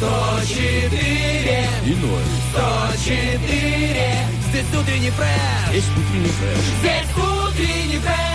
104 И ноль. 104 Здесь утренний фреш Есть утренний фреш. Здесь утренний фреш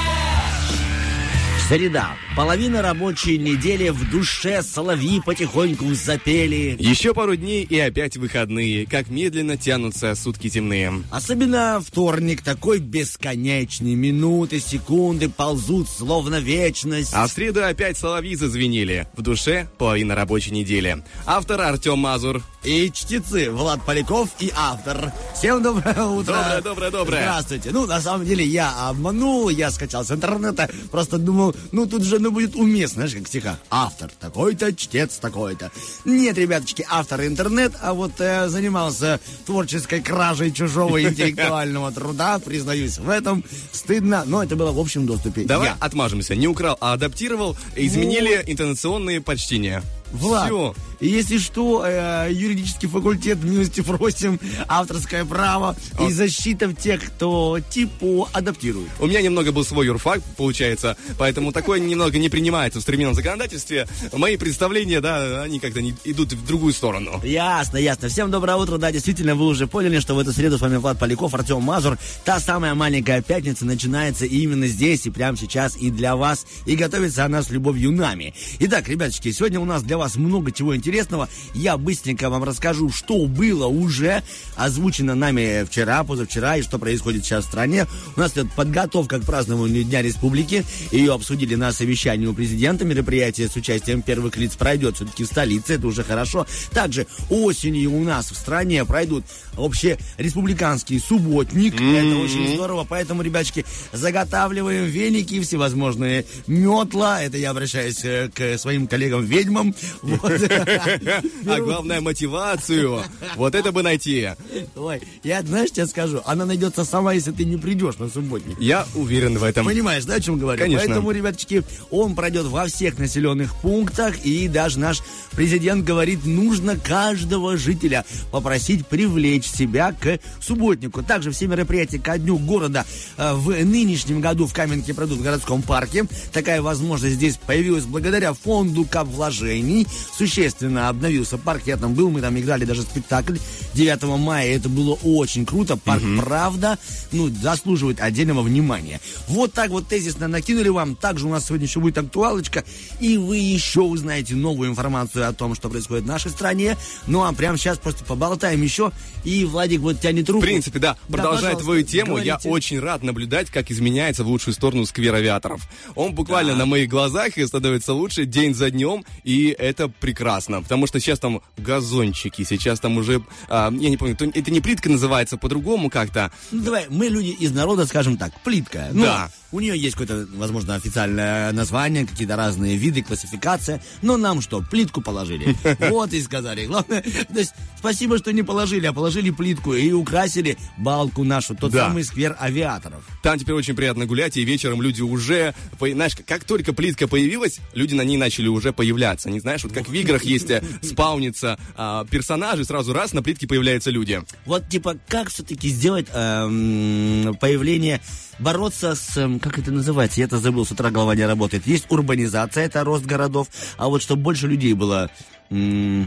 Среда. Половина рабочей недели в душе соловьи потихоньку запели. Еще пару дней и опять выходные. Как медленно тянутся сутки темные. Особенно вторник, такой бесконечный. Минуты, секунды ползут, словно вечность. А в среду опять соловьи зазвенели. В душе половина рабочей недели. Автор Артем Мазур. И чтецы Влад Поляков и автор. Всем доброе утро. Доброе, доброе, доброе. Здравствуйте. Ну, на самом деле, я обманул, я скачал с интернета, просто думал, ну, тут же ну, будет уместно, знаешь, как в стихах. Автор такой-то, чтец такой-то. Нет, ребяточки, автор интернет, а вот э, занимался творческой кражей чужого интеллектуального труда, признаюсь в этом. Стыдно, но это было в общем доступе. Давай Я. отмажемся. Не украл, а адаптировал. Изменили интонационные почтения. Влад, Все. если что, э, юридический факультет милости просим, авторское право и защита тех, кто типу адаптирует. У меня немного был свой юрфак, получается, поэтому такое немного не принимается в современном законодательстве. Мои представления, да, они как-то не идут в другую сторону. Ясно, ясно. Всем доброе утро. Да, действительно, вы уже поняли, что в эту среду с вами Влад Поляков, Артем Мазур. Та самая маленькая пятница начинается именно здесь и прямо сейчас и для вас. И готовится она с любовью нами. Итак, ребяточки, сегодня у нас для вас много чего интересного. Я быстренько вам расскажу, что было уже озвучено нами вчера, позавчера и что происходит сейчас в стране. У нас идет подготовка к празднованию Дня Республики. Ее обсудили на совещании у президента. Мероприятие с участием первых лиц пройдет все-таки в столице. Это уже хорошо. Также осенью у нас в стране пройдут вообще республиканский субботник. Это очень здорово. Поэтому, ребячки, заготавливаем веники всевозможные метла. Это я обращаюсь э, к своим коллегам-ведьмам. А главное, мотивацию. Вот это бы найти. Ой, я, знаешь, тебе скажу, она найдется сама, если ты не придешь на субботник. Я уверен в этом. Понимаешь, да, о чем говорю? Конечно. Поэтому, ребяточки, он пройдет во всех населенных пунктах, и даже наш президент говорит, нужно каждого жителя попросить привлечь себя к субботнику. Также все мероприятия ко дню города э, в нынешнем году в Каменке пройдут в городском парке. Такая возможность здесь появилась благодаря фонду кап вложений. Существенно обновился парк, я там был, мы там играли даже спектакль 9 мая, это было очень круто. Парк, правда, ну, заслуживает отдельного внимания. Вот так вот тезисно накинули вам. Также у нас сегодня еще будет актуалочка, и вы еще узнаете новую информацию о том, что происходит в нашей стране. Ну, а прямо сейчас просто поболтаем еще, и Владик вот тянет руку. В принципе, да. Продолжая пожалуйста, твою тему, я говорите. очень рад наблюдать, как изменяется в лучшую сторону сквер авиаторов. Он буквально Да. на моих глазах и становится лучше день за днем, и это прекрасно. Потому что сейчас там газончики, сейчас там уже, а, я не помню, то- это не плитка называется, по-другому как-то. Ну, давай, мы люди из народа, скажем так, плитка. Ну, Да. У нее есть какое-то, возможно, официальное название, какие-то разные виды, классификация. Но нам что, плитку положили? Вот и сказали. Главное, то есть, спасибо, что не положили, а положили плитку и украсили балку нашу, тот Да. самый сквер авиаторов. Там теперь очень приятно гулять, и вечером люди уже, знаешь, как только плитка появилась, люди на ней начали уже появляться. Не знаешь, вот как в играх есть э, спаунится а, персонажи, сразу раз на плитке появляются люди. Вот, типа, как все-таки сделать эм, появление, бороться с, эм, как это называется, я это забыл, с утра голова не работает. Есть урбанизация, это рост городов, а вот чтобы больше людей было...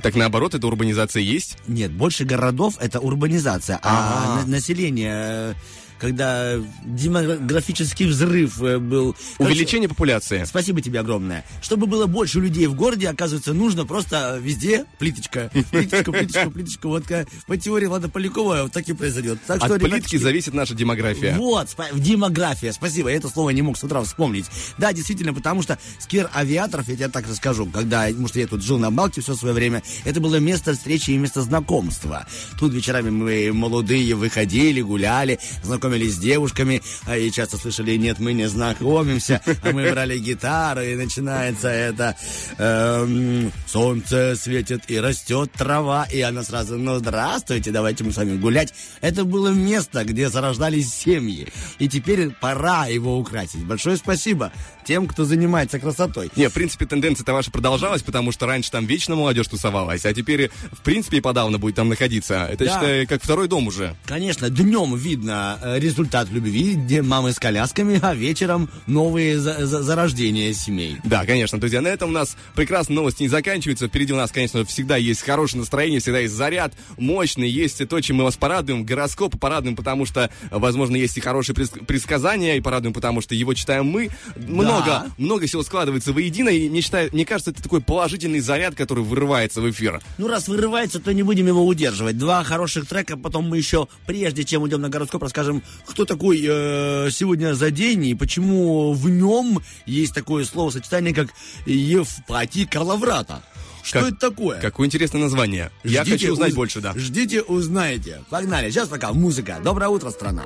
Так наоборот, эта урбанизация есть. Нет, больше городов это урбанизация, а на- население, э, когда демографический взрыв э, был. Короче, Увеличение популяции. Спасибо тебе огромное. Чтобы было больше людей в городе, оказывается, нужно просто везде плиточка. Плиточка, плиточка, плиточка. Вот по теории Влада Полякова вот так и произойдет. Так От что, плитки ребяточки, зависит наша демография. вот, демография, спасибо, я это слово не мог с утра вспомнить. Да, действительно, потому что сквер авиаторов, я тебе так расскажу, когда, потому что я тут жил на Балке все свое время, это было место встречи и место знакомства. Тут вечерами мы молодые выходили, гуляли, знакомились знакомились с девушками, а и часто слышали, нет, мы не знакомимся, а мы брали гитару, и начинается это эм, солнце светит и растет трава, и она сразу, ну, здравствуйте, давайте мы с вами гулять. Это было место, где зарождались семьи, и теперь пора его украсить. Большое спасибо тем, кто занимается красотой. Не, в принципе, тенденция-то ваша продолжалась, потому что раньше там вечно молодежь тусовалась, а теперь, в принципе, и подавно будет там находиться. Это, Да. считай, как второй дом уже. Конечно, днем видно э, результат любви, где мамы с колясками, а вечером новые за- за- зарождения семей. Да, конечно, друзья, на этом у нас прекрасные новости не заканчиваются. Впереди у нас, конечно, всегда есть хорошее настроение, всегда есть заряд мощный, есть то, чем мы вас порадуем, гороскопы порадуем, потому что, возможно, есть и хорошие пред- предсказания, и порадуем, потому что его читаем мы. Много, много всего складывается воедино, и мне, считаю, мне кажется, это такой положительный заряд, который вырывается в эфир. Ну, раз вырывается, то не будем его удерживать. Два хороших трека, потом мы еще, прежде чем уйдем на гороскоп, расскажем, кто такой э, сегодня за день и почему в нем есть такое словосочетание, как Евпатий Калаврата. Что Как- это такое? Какое интересное название. Я Ждите, хочу узнать уз- больше, да. Ждите, узнаете. Погнали. Сейчас пока музыка. Доброе утро, страна.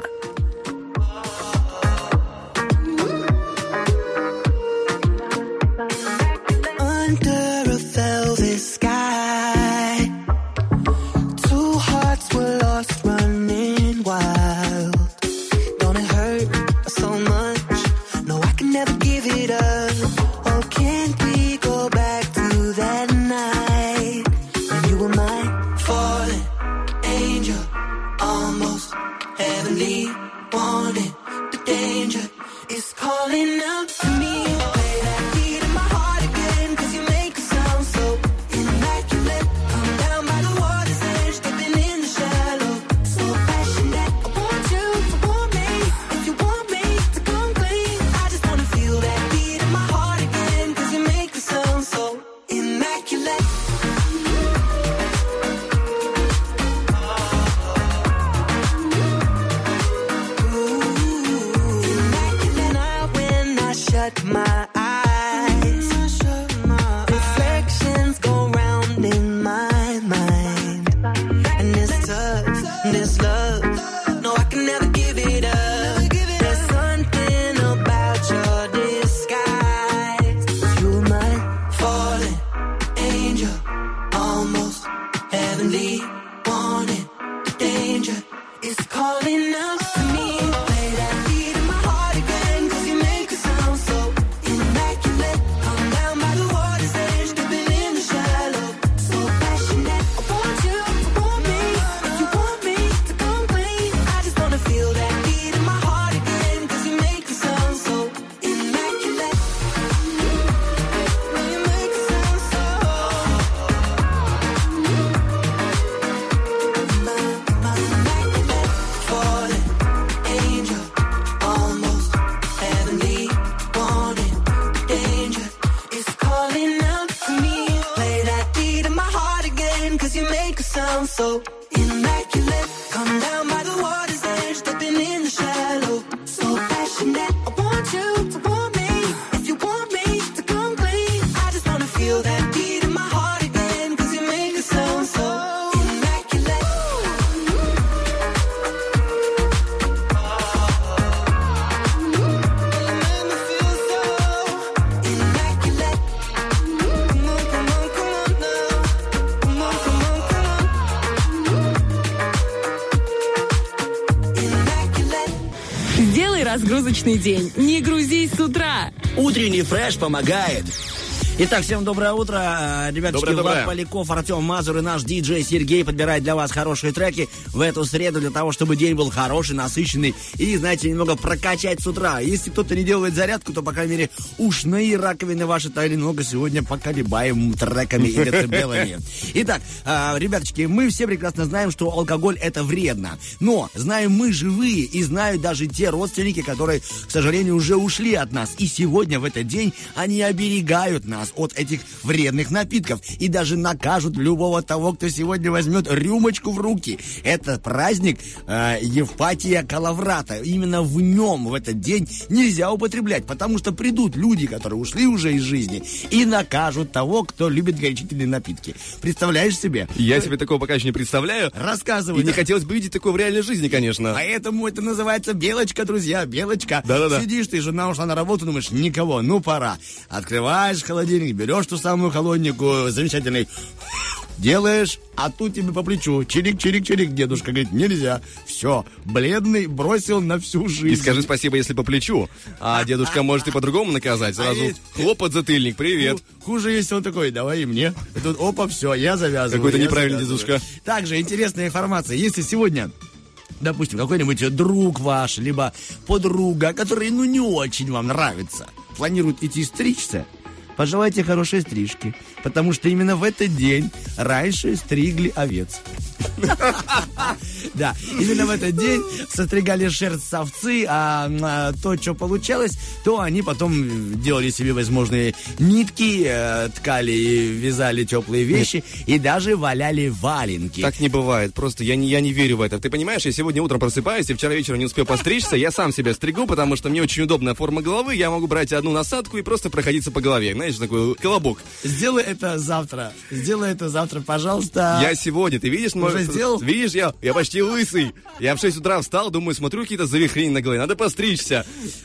Разгрузочный день. Не грузись с утра. Утренний фреш помогает. Итак, всем доброе утро. Э, Ребяточки, Доброе, доброе. Влад Поляков, Артем Мазур и наш диджей Сергей подбирает для вас хорошие треки в эту среду для того, чтобы день был хороший, насыщенный и, знаете, немного прокачать с утра. Если кто-то не делает зарядку, то, по крайней мере, ушные раковины ваши то немного сегодня поколебаем треками и децибелами. Итак, э, ребяточки, мы все прекрасно знаем, что алкоголь это вредно. Но знаем мы живые и знают даже те родственники, которые, к сожалению, уже ушли от нас. И сегодня в этот день они оберегают нас нас от этих вредных напитков. И даже накажут любого того, кто сегодня возьмет рюмочку в руки. Это праздник э, Евпатия Калаврата. Именно в нем, в этот день, нельзя употреблять, потому что придут люди, которые ушли уже из жизни, и накажут того, кто любит горячительные напитки. Представляешь себе? Я себе такого пока еще не представляю. Рассказывай. И не хотелось бы видеть такое в реальной жизни, конечно. Поэтому это называется белочка, друзья, белочка. Да-да-да. Сидишь ты, жена ушла на работу, думаешь, никого, ну пора. Открываешь холодильник, берешь ту самую холоднику, замечательный, делаешь, а тут тебе по плечу, чирик-чирик-чирик, дедушка говорит, нельзя. Все, бледный бросил на всю жизнь. И скажи спасибо, если по плечу. А дедушка может и по-другому наказать. Сразу есть- хлоп затыльник, привет. Ху- Хуже, если он такой, давай и мне. И тут, опа, все, я завязываю. Какой-то неправильный дедушка. Также интересная информация. Если сегодня допустим, какой-нибудь друг ваш, либо подруга, который, ну, не очень вам нравится, планирует идти стричься, пожелайте хорошей стрижки, потому что именно в этот день раньше стригли овец. Да, именно в этот день состригали шерсть с овцы, а, а, то, что получалось, то они потом делали себе возможные нитки, э, ткали и вязали теплые вещи и даже валяли валенки. Так не бывает. Просто я не, я не верю в это. Ты понимаешь, я сегодня утром просыпаюсь, и вчера вечером не успел постричься, я сам себя стригу, потому что мне очень удобная форма головы, я могу брать одну насадку и просто проходиться по голове. Знаешь, такой колобок. Сделай это завтра. Сделай это завтра, пожалуйста. Я сегодня, ты видишь, Уже может, сделал? Видишь, я, я почти лысый. Я в 6 утра встал, думаю, смотрю какие-то завихрения на голове, надо постричься.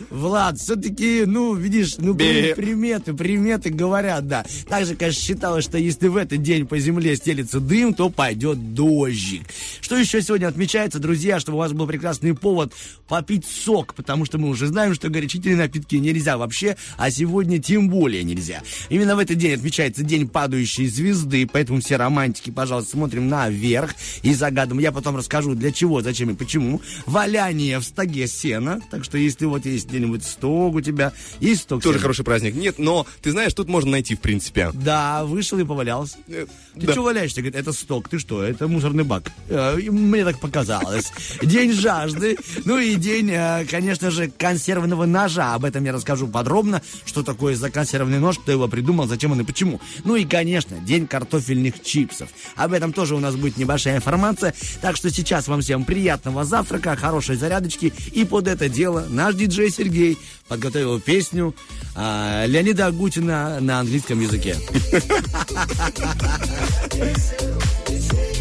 Влад, все-таки, ну, видишь, ну, Бе. приметы, приметы говорят, да. Также, конечно, считалось, что если в этот день по земле стелится дым, то пойдет дождик. Что еще сегодня отмечается, друзья, чтобы у вас был прекрасный повод попить сок, потому что мы уже знаем, что горячительные напитки нельзя вообще, а сегодня тем более нельзя. Именно в этот день отмечается день падающей звезды, поэтому все романтики, пожалуйста, смотрим наверх и загадываем. Я потом расскажу, для чего, зачем и почему. Валяние в стоге сена, так что если вот есть где-нибудь стог у тебя, есть стог Тоже сена. хороший праздник. Нет, но ты знаешь, тут можно найти, в принципе. Да, вышел и повалялся. Э, Ты да. что валяешься? Говорит, это сток. Ты что? Это мусорный бак. Э, и Мне так показалось. День жажды. Ну и день, э, конечно же, консервного ножа. Об этом я расскажу подробно. Что такое за консервный нож, кто его придумал, зачем он и почему. Ну и, конечно, день картофельных чипсов. Об этом тоже у нас будет небольшая информация. Так что сейчас вам всем приятного завтрака, хорошей зарядочки. И под это дело наш диджей Сергей подготовил песню а, Леонида Агутина на английском языке.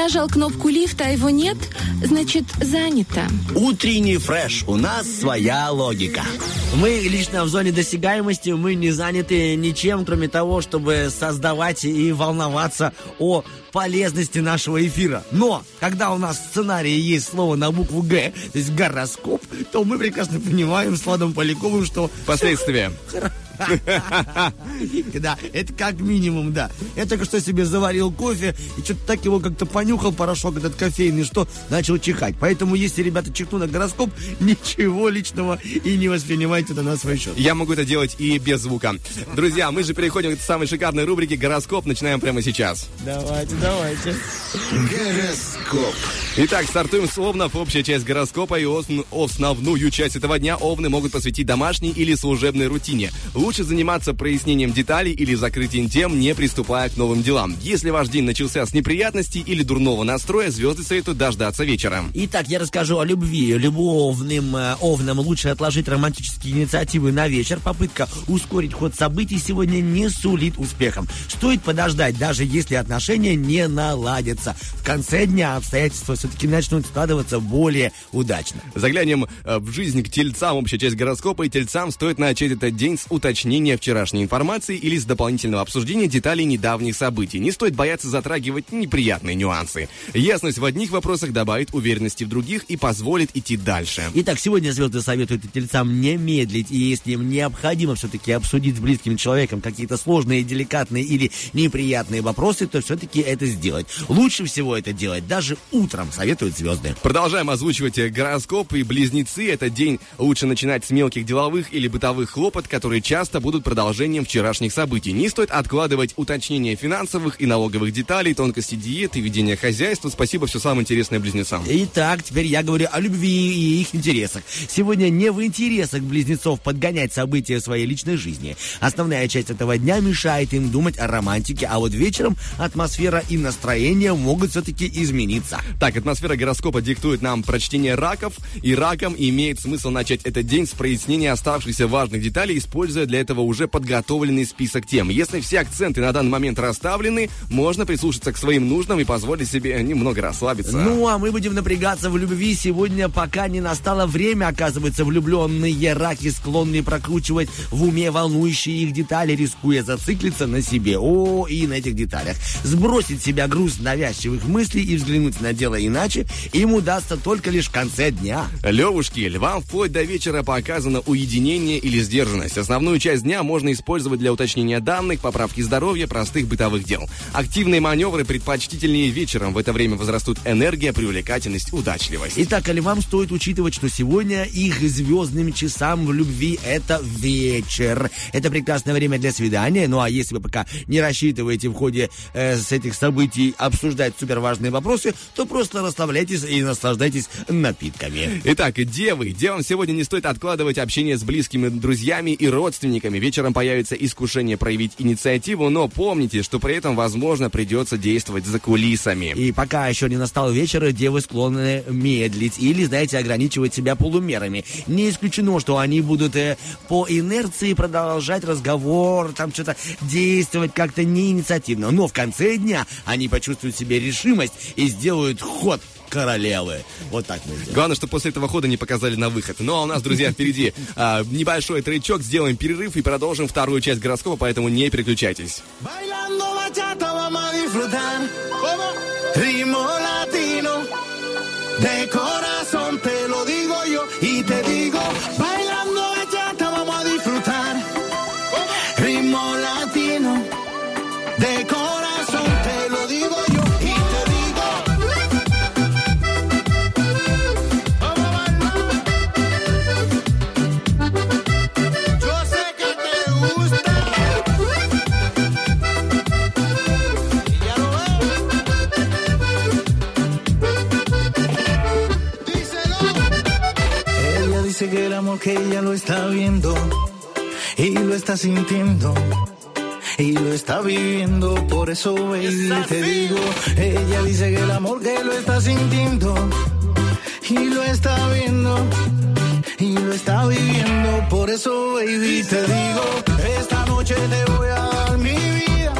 нажал кнопку лифта, а его нет, значит занято. Утренний фреш. У нас своя логика. Мы лично в зоне досягаемости, мы не заняты ничем, кроме того, чтобы создавать и волноваться о полезности нашего эфира. Но, когда у нас в сценарии есть слово на букву «Г», то есть гороскоп, то мы прекрасно понимаем с Владом Поляковым, что... Последствия. Да, это как минимум, да. Я только что себе заварил кофе и что-то так его как-то понюхал, порошок этот кофейный, что начал чихать. Поэтому, если ребята чихнут на гороскоп, ничего личного и не воспринимайте это на свой счет. Я могу это делать и без звука. Друзья, мы же переходим к самой шикарной рубрике «Гороскоп». Начинаем прямо сейчас. Давайте, давайте. Гороскоп. Итак, стартуем с овнов. Общая часть гороскопа и ос- основную часть этого дня овны могут посвятить домашней или служебной рутине. Лучше заниматься прояснением деталей или закрытием тем, не приступая к новым делам. Если ваш день начался с неприятностей или дурного настроя, звезды советуют дождаться вечера. Итак, я расскажу о любви. Любовным э, овнам лучше отложить романтические инициативы на вечер. Попытка ускорить ход событий сегодня не сулит успехом. Стоит подождать, даже если отношения не наладятся. В конце дня обстоятельства все-таки начнут складываться более удачно. Заглянем э, в жизнь к тельцам. Общая часть гороскопа и тельцам стоит начать этот день с уточнения вчерашней информации или с дополнительного обсуждения деталей недавних событий. Не стоит бояться затрагивать неприятные нюансы. Ясность в одних вопросах добавит уверенности в других и позволит идти дальше. Итак, сегодня звезды советуют тельцам не медлить, и если им необходимо все-таки обсудить с близким человеком какие-то сложные, деликатные или неприятные вопросы, то все-таки это сделать. Лучше всего это делать даже утром, советуют звезды. Продолжаем озвучивать э, гороскоп и близнецы. Этот день лучше начинать с мелких деловых или бытовых хлопот, которые часто будут продолжением вчерашних событий. Не стоит откладывать уточнение финансовых и налоговых деталей, тонкости диеты, ведения хозяйства. Спасибо, все самое интересное близнецам. Итак, теперь я говорю о любви и их интересах. Сегодня не в интересах близнецов подгонять события своей личной жизни. Основная часть этого дня мешает им думать о романтике, а вот вечером атмосфера и настроение могут все-таки измениться. Так, атмосфера гороскопа диктует нам прочтение раков, и раком имеет смысл начать этот день с прояснения оставшихся важных деталей, используя для этого уже подготовленный список тем. Если все акценты на данный момент расставлены, можно прислушаться к своим нуждам и позволить себе немного расслабиться. Ну, а мы будем напрягаться в любви сегодня, пока не настало время. Оказывается, влюбленные раки склонны прокручивать в уме волнующие их детали, рискуя зациклиться на себе. О, и на этих деталях. Сбросить себя груз навязчивых мыслей и взглянуть на дело иначе им удастся только лишь в конце дня. Левушки, львам вплоть до вечера показано уединение или сдержанность. Основную часть дня можно использовать для уточнения данных, поправки здоровья, простых бытовых дел. Активные маневры предпочтительнее вечером. В это время возрастут энергия, привлекательность, удачливость. Итак, а львам стоит учитывать, что сегодня их звездным часам в любви это вечер. Это прекрасное время для свидания. Ну а если вы пока не рассчитываете в ходе э, с этих событий обсуждать суперважные вопросы, то просто расслабляйтесь и наслаждайтесь напитками. Итак, девы. Девам сегодня не стоит откладывать общение с близкими друзьями и родственниками. Вечером появится искушение проявить инициативу, но помните, что при этом, возможно, придется действовать за кулисами. И пока еще не настал вечер, девы склонны медлить или, знаете, ограничивать себя полумерами. Не исключено, что они будут э, по инерции продолжать разговор, там что-то действовать как-то неинициативно. Но в конце дня они почувствуют себе решимость и сделают ход королевы. Вот так мы сделаем. Главное, что после этого хода не показали на выход. Ну а у нас, друзья, впереди а, небольшой тречок, сделаем перерыв и продолжим вторую часть гороскопа, поэтому не переключайтесь. Bailando bachata vamos a disfrutar. Ritmo latino. De corazón te lo digo yo y te digo. Bailando bachata vamos a disfrutar. Ritmo latino. De corazón Que el amor que ella lo está viendo y lo está sintiendo y lo está viviendo. Por eso, baby, te digo, ella dice que el amor que lo está sintiendo y lo está viendo y lo está viviendo. Por eso, baby, te digo, esta noche te voy a dar mi vida.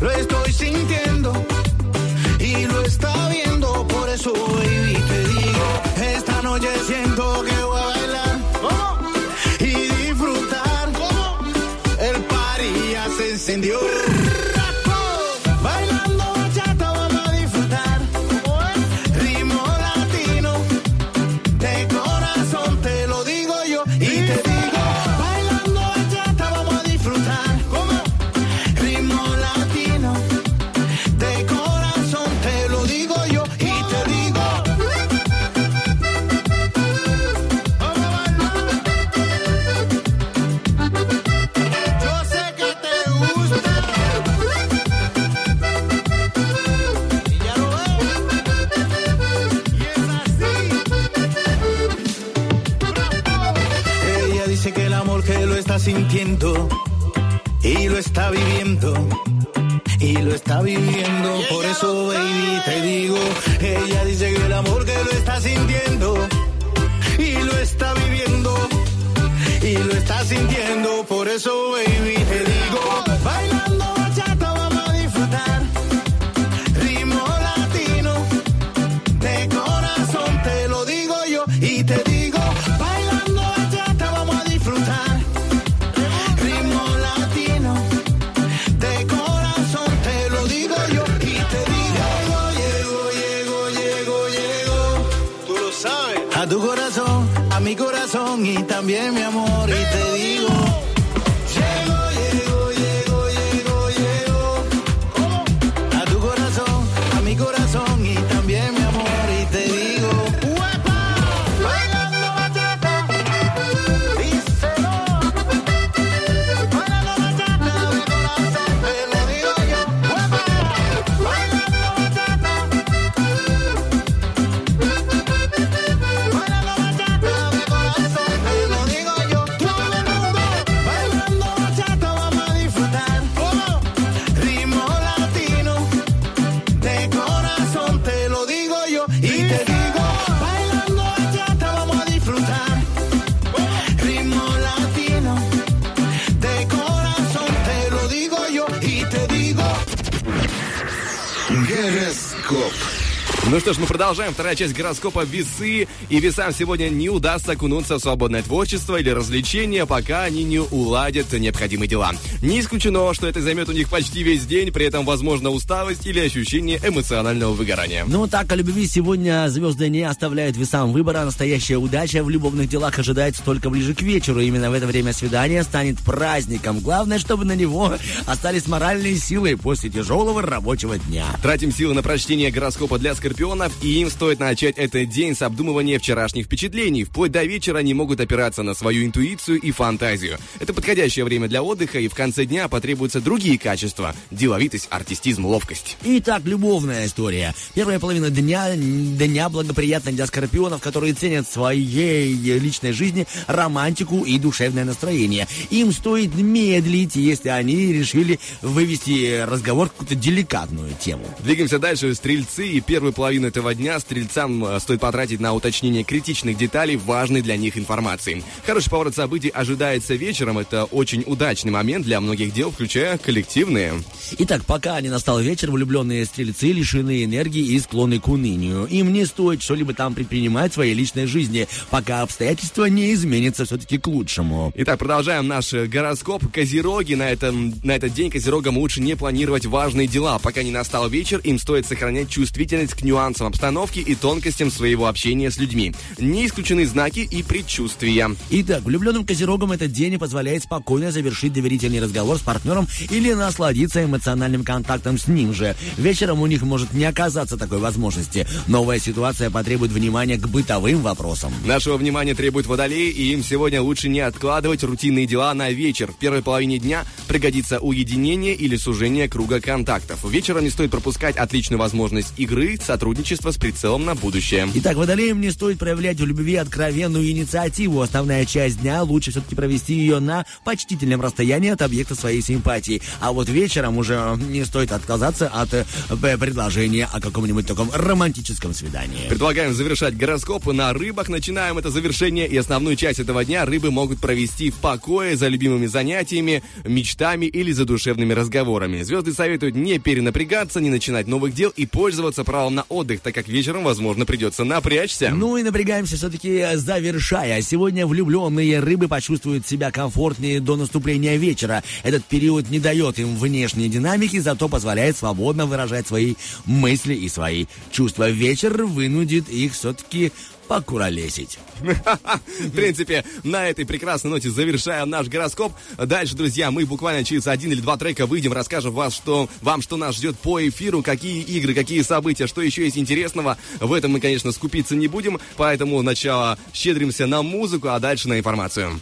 Lo estoy sintiendo y eso, baby, te digo, esta noche siento también me продолжаем. Вторая часть гороскопа «Весы». И весам сегодня не удастся окунуться в свободное творчество или развлечение, пока они не уладят необходимые дела. Не исключено, что это займет у них почти весь день, при этом возможно усталость или ощущение эмоционального выгорания. Ну так, о любви сегодня звезды не оставляют весам выбора. Настоящая удача в любовных делах ожидается только ближе к вечеру. Именно в это время свидание станет праздником. Главное, чтобы на него остались моральные силы после тяжелого рабочего дня. Тратим силы на прочтение гороскопа для скорпионов, и им стоит начать этот день с обдумывания вчерашних впечатлений. Вплоть до вечера они могут опираться на свою интуицию и фантазию. Это подходящее время для отдыха, и в конце дня потребуются другие качества – деловитость, артистизм, ловкость. Итак, любовная история. Первая половина дня, дня благоприятна для скорпионов, которые ценят своей личной жизни романтику и душевное настроение. Им стоит медлить, если они решили вывести разговор в какую-то деликатную тему. Двигаемся дальше. Стрельцы и первую половину этого дня стрельцам э, стоит потратить на уточнение критичных деталей важной для них информации. Хороший поворот событий ожидается вечером. Это очень удачный момент для многих дел, включая коллективные. Итак, пока не настал вечер, влюбленные стрельцы лишены энергии и склонны к унынию. Им не стоит что-либо там предпринимать в своей личной жизни, пока обстоятельства не изменятся все-таки к лучшему. Итак, продолжаем наш э, гороскоп. Козероги на, этом, на этот день козерогам лучше не планировать важные дела. Пока не настал вечер, им стоит сохранять чувствительность к нюансам обстановки и тонкостям своего общения с людьми. Не исключены знаки и предчувствия. Итак, влюбленным козерогам этот день позволяет спокойно завершить доверительный разговор с партнером или насладиться эмоциональным контактом с ним же. Вечером у них может не оказаться такой возможности. Новая ситуация потребует внимания к бытовым вопросам. Нашего внимания требует водолей, и им сегодня лучше не откладывать рутинные дела на вечер. В первой половине дня пригодится уединение или сужение круга контактов. Вечером не стоит пропускать отличную возможность игры, сотрудничества с прицелом на будущее. Итак, водолеям не стоит стоит проявлять в любви откровенную инициативу. Основная часть дня лучше все-таки провести ее на почтительном расстоянии от объекта своей симпатии. А вот вечером уже не стоит отказаться от э, предложения о каком-нибудь таком романтическом свидании. Предлагаем завершать гороскопы на рыбах. Начинаем это завершение и основную часть этого дня рыбы могут провести в покое за любимыми занятиями, мечтами или за душевными разговорами. Звезды советуют не перенапрягаться, не начинать новых дел и пользоваться правом на отдых, так как вечером, возможно, придется напрячься. Ну мы напрягаемся все-таки э, завершая. Сегодня влюбленные рыбы почувствуют себя комфортнее до наступления вечера. Этот период не дает им внешней динамики, зато позволяет свободно выражать свои мысли и свои чувства. Вечер вынудит их все-таки покуролесить. В принципе, на этой прекрасной ноте завершаем наш гороскоп. Дальше, друзья, мы буквально через один или два трека выйдем, расскажем вас, что, вам, что нас ждет по эфиру, какие игры, какие события, что еще есть интересного. В этом мы, конечно, скупиться не будем, поэтому сначала щедримся на музыку, а дальше на информацию.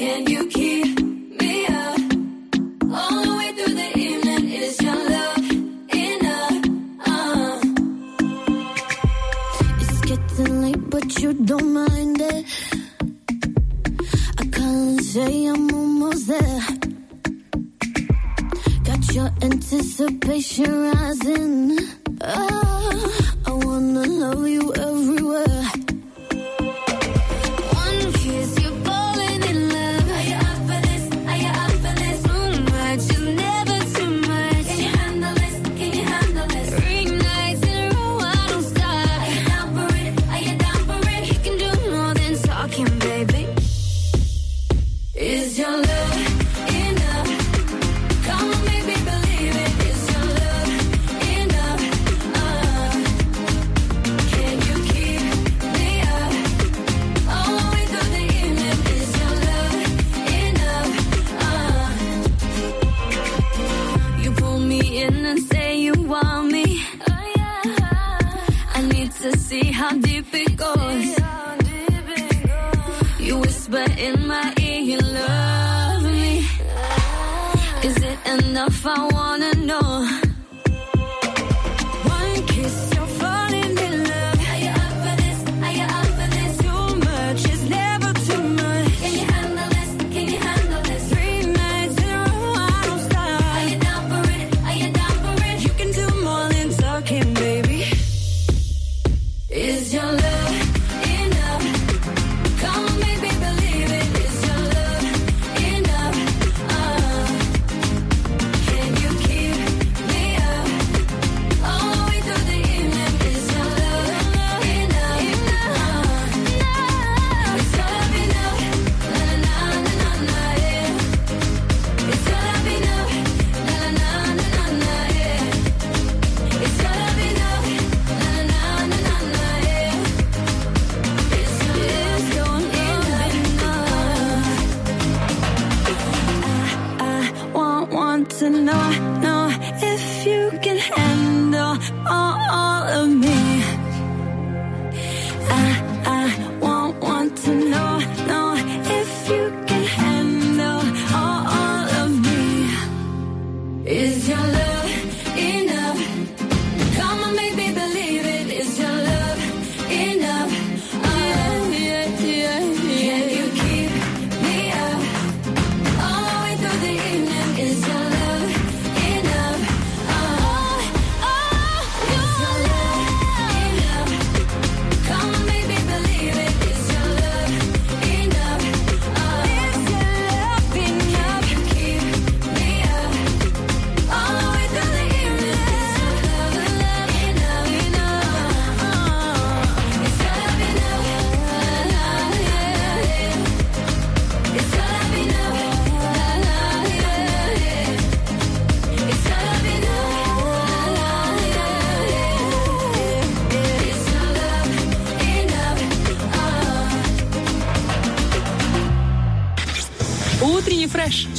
Can you keep night, but you don't mind it. I can't say I'm almost there. Got your anticipation rising. Oh, I wanna love you everywhere.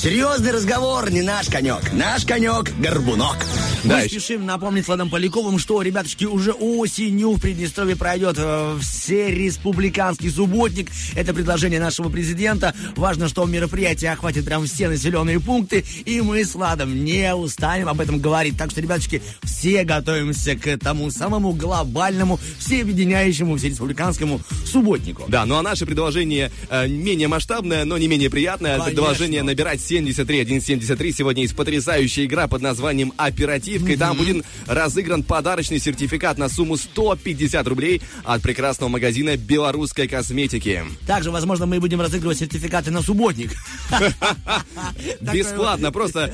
Серьезный разговор не наш конек. Наш конек – горбунок. Да, Мы спешим напомнить Владом Поляковым, что, ребяточки, уже осенью в Приднестровье пройдет э, всереспубликанский субботник. Это предложение нашего президента. Важно, что мероприятие охватит прям все населенные пункты, и мы с Владом не устанем об этом говорить. Так что, ребяточки, все готовимся к тому самому глобальному, всеобъединяющему, всереспубликанскому субботнику. Да, ну а наше предложение э, менее масштабное, но не менее приятное. Конечно. Предложение набирать 73 173. Сегодня есть потрясающая игра под названием «Оперативка». Mm-hmm. И там будет разыгран подарочный сертификат на сумму 150 рублей от прекрасного магазина белорусской косметики. Также, возможно, мы будем разыгрывать сертификаты на субботник. Бесплатно, просто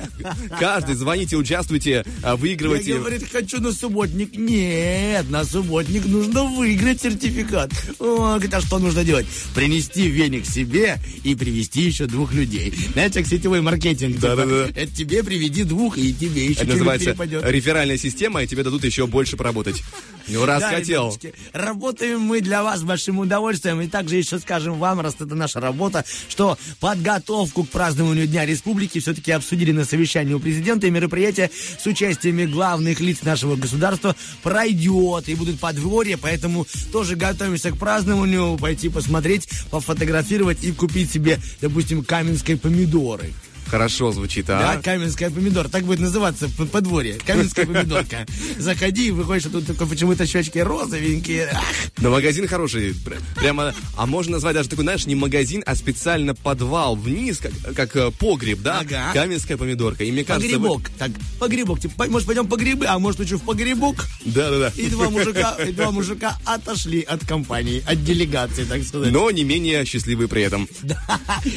каждый звоните, участвуйте, а, Я выигрывайте. говорит, хочу на субботник. Нет, на субботник нужно выиграть сертификат. О, говорит, а что нужно делать? Принести веник себе и привести еще двух людей. Знаете, как сетевой маркетинг. типа, Да-да-да. Это тебе приведи двух, и тебе еще Это называется перепадет. реферальная система, и тебе дадут еще больше поработать. Ну, раз Да, хотел. ребяточки, работаем мы для вас с большим удовольствием. И также еще скажем вам, раз это наша работа, что подготовку к празднованию Дня Республики все-таки обсудили на совещании у президента. И мероприятие с участиями главных лиц нашего государства пройдет. И будут подворья, поэтому тоже готовимся к празднованию. Пойти посмотреть, пофотографировать и купить себе, допустим, каменской помидоры. Хорошо звучит, Да, а? каменская помидор. Так будет называться п- подворье. Каменская помидорка. Заходи, выходишь, а тут только почему-то щечки розовенькие. Ах, Но магазин хороший. Пр- Прямо, а можно назвать даже такой, знаешь, не магазин, а специально подвал вниз, как, как э, погреб, да? Ага. Каменская помидорка. И мне кажется... вы- Погребок. Так, погребок. Типа, может, пойдем по грибы, а может, лучше в погребок? Да-да-да. И два мужика, и два мужика отошли от компании, от делегации, так сказать. Но не менее счастливые при этом. Да.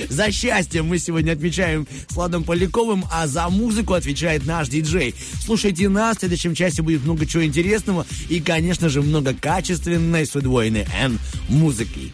За счастье мы сегодня отмечаем с Владом Поляковым, а за музыку отвечает наш диджей. Слушайте нас, в следующем часе будет много чего интересного и, конечно же, много качественной с удвоенной N музыки.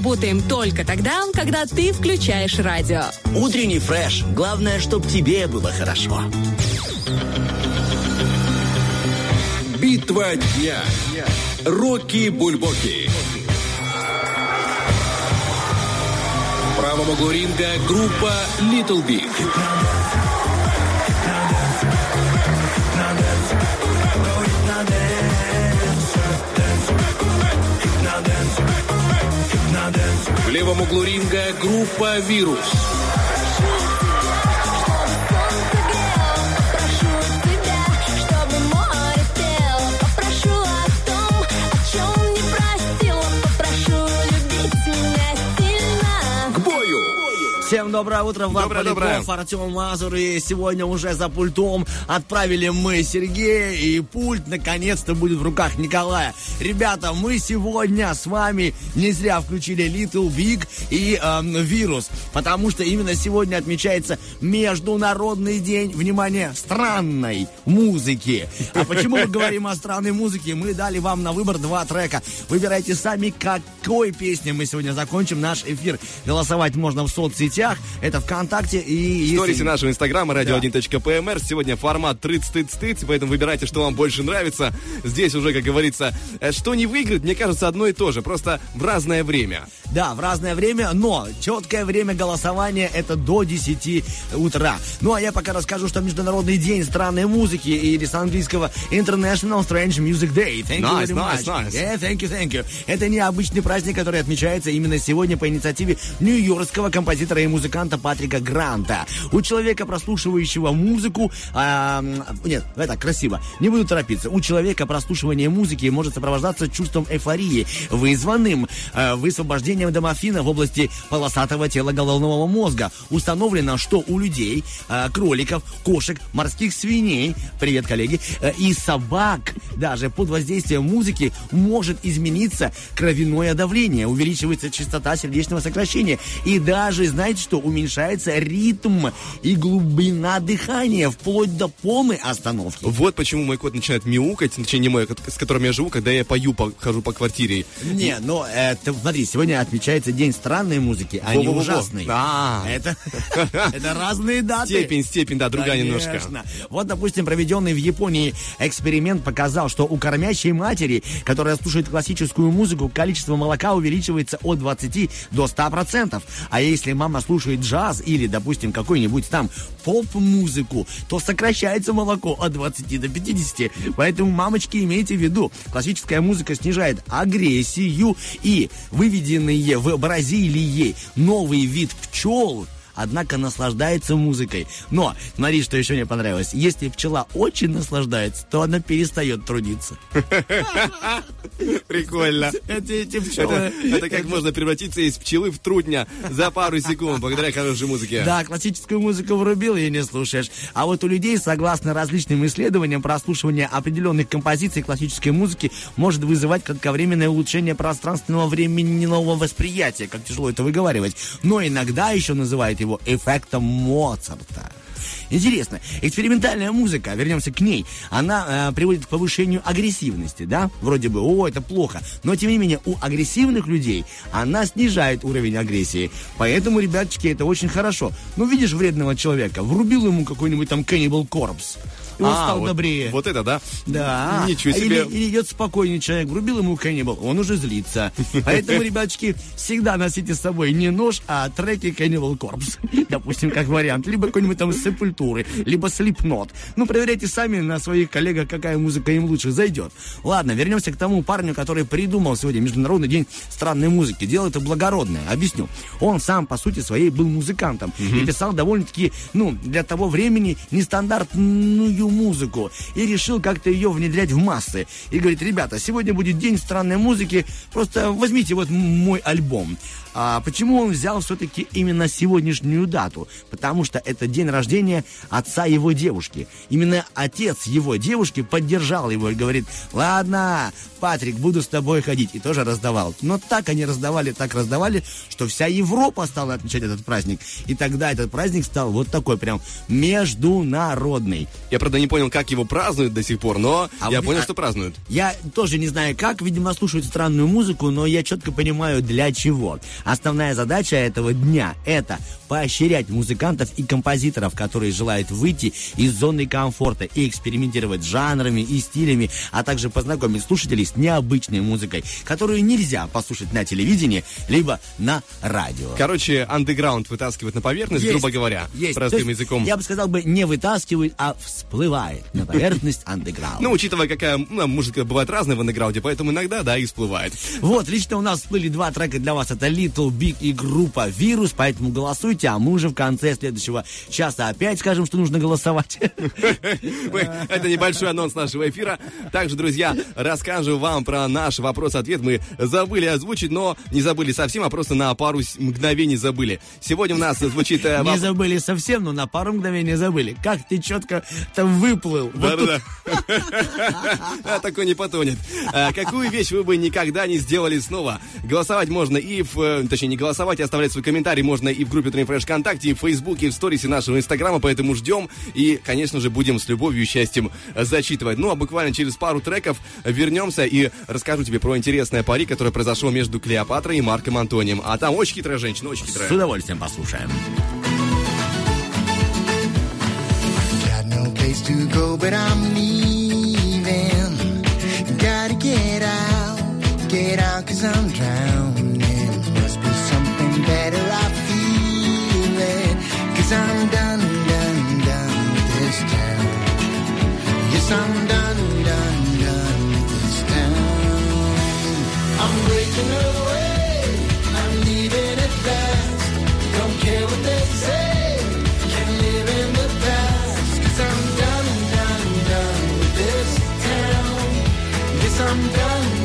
Работаем только тогда, когда ты включаешь радио. Утренний фреш. Главное, чтобы тебе было хорошо. Битва дня. Рокки Бульбоки. В правом углу ринга группа Little Big. Левом углу ринга группа Вирус. Прошу тебя, чтобы море пело Попрошу о том, о чем не просила Попрошу любить меня сильно К бою! Всем доброе утро, Влад Доброе, Поляков, доброе. Артем Мазур. И сегодня уже за пультом отправили мы Сергея, и пульт наконец-то будет в руках Николая. Ребята, мы сегодня с вами не зря включили Little Big и эм, Вирус, потому что именно сегодня отмечается Международный день, внимание, странной музыки. А почему мы говорим о странной музыке? Мы дали вам на выбор два трека. Выбирайте сами, какой песней мы сегодня закончим наш эфир. Голосовать можно в соцсетях, это ВКонтакте и... В если- нашего инстаграма radio1.pmr. Сегодня формат трыц-тыц-тыц, поэтому выбирайте, что вам больше нравится. Здесь уже, как говорится, э, что не выиграть, мне кажется, одно и то же, просто в разное время. Да, в разное время, но четкое время голосования это до 10 утра. Ну а я пока расскажу, что Международный день странной музыки или с английского International Strange Music Day. Thank you Nice, very nice, much. nice. Yeah, thank you, thank you. Это необычный праздник, который отмечается именно сегодня по инициативе нью-йоркского композитора и музыканта Патрика Гранта. У человека, прослушивающего музыку, м, нет, это красиво, не буду торопиться. У человека прослушивание музыки может сопровождаться чувством эйфории, вызванным э, высвобождением домофина в области полосатого тела головного мозга. Установлено, что у людей, э, кроликов, кошек, морских свиней, привет, коллеги, э, и собак даже под воздействием музыки может измениться кровяное давление, увеличивается частота сердечного сокращения и даже, знаете что, уменьшается ритм и глубина дыхания вплоть до полной остановки. Вот почему мой кот начинает мяукать, точнее не мой, а с которым я живу, когда я пою, по- хожу по квартире. Не, но это, смотри, сегодня отмечается день странной музыки, а не ужасной. А. Это, это разные даты. Степень, степень, да, другая немножко. Конечно. Вот, допустим, проведенный в Японии эксперимент показал, что у кормящей матери, которая слушает классическую музыку, количество молока увеличивается от 20 до 100%. А если мама слушает джаз или, допустим, какой-нибудь там поп-музыку, то сокращается молоко от 20 до 50. Поэтому, мамочки, имейте в виду, классическая музыка снижает агрессию и выведенные в Бразилии новый вид пчел однако наслаждается музыкой. Но, смотри, что еще мне понравилось. Если пчела очень наслаждается, то она перестает трудиться. Прикольно. Это эти пчелы. это как можно превратиться из пчелы в трудня за пару секунд, благодаря хорошей музыке. Да, классическую музыку врубил и не слушаешь. А вот у людей, согласно различным исследованиям, прослушивание определенных композиций классической музыки может вызывать кратковременное улучшение пространственного временного восприятия, как тяжело это выговаривать. Но иногда еще называют его эффектом Моцарта. Интересно, экспериментальная музыка, вернемся к ней, она э, приводит к повышению агрессивности, да? Вроде бы, о, это плохо. Но, тем не менее, у агрессивных людей она снижает уровень агрессии. Поэтому, ребяточки, это очень хорошо. Ну, видишь вредного человека, врубил ему какой-нибудь там Cannibal Corpse. И он А, стал вот- добрее. Вот это, да? Да. Ничего себе. Или, или идет спокойный человек, врубил ему Cannibal, он уже злится. Поэтому, ребяточки, всегда носите с собой не нож, а треки Cannibal Corpse. Допустим, как вариант. Либо какой-нибудь там Сепультуры, либо Slipknot. Ну, проверяйте сами на своих коллегах, какая музыка им лучше зайдет. Ладно, вернемся к тому парню, который придумал сегодня Международный день странной музыки. Дело это благородное. Объясню. Он сам, по сути своей, был музыкантом. И писал довольно-таки, ну, для того времени нестандартную музыку. И решил как-то ее внедрять в массы. И говорит, ребята, сегодня будет день странной музыки. Просто возьмите вот мой альбом. А почему он взял все-таки именно сегодняшнюю дату? Потому что это день рождения отца его девушки. Именно отец его девушки поддержал его и говорит, ладно, Патрик, буду с тобой ходить. И тоже раздавал. Но так они раздавали, так раздавали, что вся Европа стала отмечать этот праздник. И тогда этот праздник стал вот такой прям международный. Я, правда, не понял, как его празднуют до сих пор, но А я вы- понял, а- что празднуют. Я тоже не знаю как, видимо, слушают странную музыку, но я четко понимаю, для чего. Основная задача этого дня – это поощрять музыкантов и композиторов, которые желают выйти из зоны комфорта и экспериментировать с жанрами и стилями, а также познакомить слушателей с необычной музыкой, которую нельзя послушать на телевидении, либо на радио. Короче, андеграунд вытаскивает на поверхность, Есть. грубо говоря, Есть. простым есть, языком. Я бы сказал бы, не вытаскивает, а всплывает на поверхность андеграунда. Ну, учитывая, какая ну, музыка бывает разная в андеграунде, поэтому иногда, да, и всплывает. Вот, лично у нас всплыли два трека для вас. Это Little Big и группа Вирус, поэтому голосуйте, а мы уже в конце следующего часа опять скажем, что нужно голосовать. Это небольшой анонс нашего эфира. Также, друзья, расскажу вам про наш вопрос-ответ. Мы забыли озвучить, но не забыли совсем, а просто на пару мгновений забыли. Сегодня у нас звучит... э, Не забыли совсем, но на пару мгновений забыли. Как ты четко там выплыл. Да-да-да. Такой не потонет. А, Какую вещь вы бы никогда не сделали снова? Голосовать можно и в... э, Точнее, не голосовать, а оставлять свой комментарий можно и в группе Утренний Фреш ВКонтакте, и в Фейсбуке, и в сторисе нашего Инстаграма, поэтому ждем и, конечно же, будем с любовью и счастьем э, зачитывать. Ну, а буквально через пару треков вернемся и расскажу тебе про интересное пари, которое произошло между Клеопатрой и Марком Антонием. А там очень хитрая женщина, очень хитрая. С удовольствием послушаем. Got no place to go, but I'm leaving. Gotta get out, get out, cause I'm drowning. Cause I'm done, done, done with this town. Yes, I'm done, done, done with this town. I'm breaking away, I'm leaving. Don't care what they say, can live in the I'm done, done, done with this town. Yes, I'm done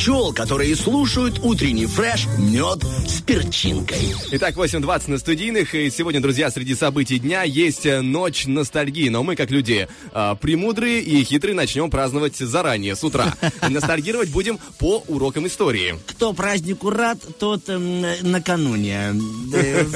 пчел, которые слушают утренний фреш, мед с перчинкой. Итак, 8.20 на студийных. И сегодня, друзья, среди событий дня есть э, ночь ностальгии. Но мы, как люди э, премудрые и хитрые, начнем праздновать заранее, с утра. Ностальгировать будем по урокам истории. Кто празднику рад, тот эм, накануне.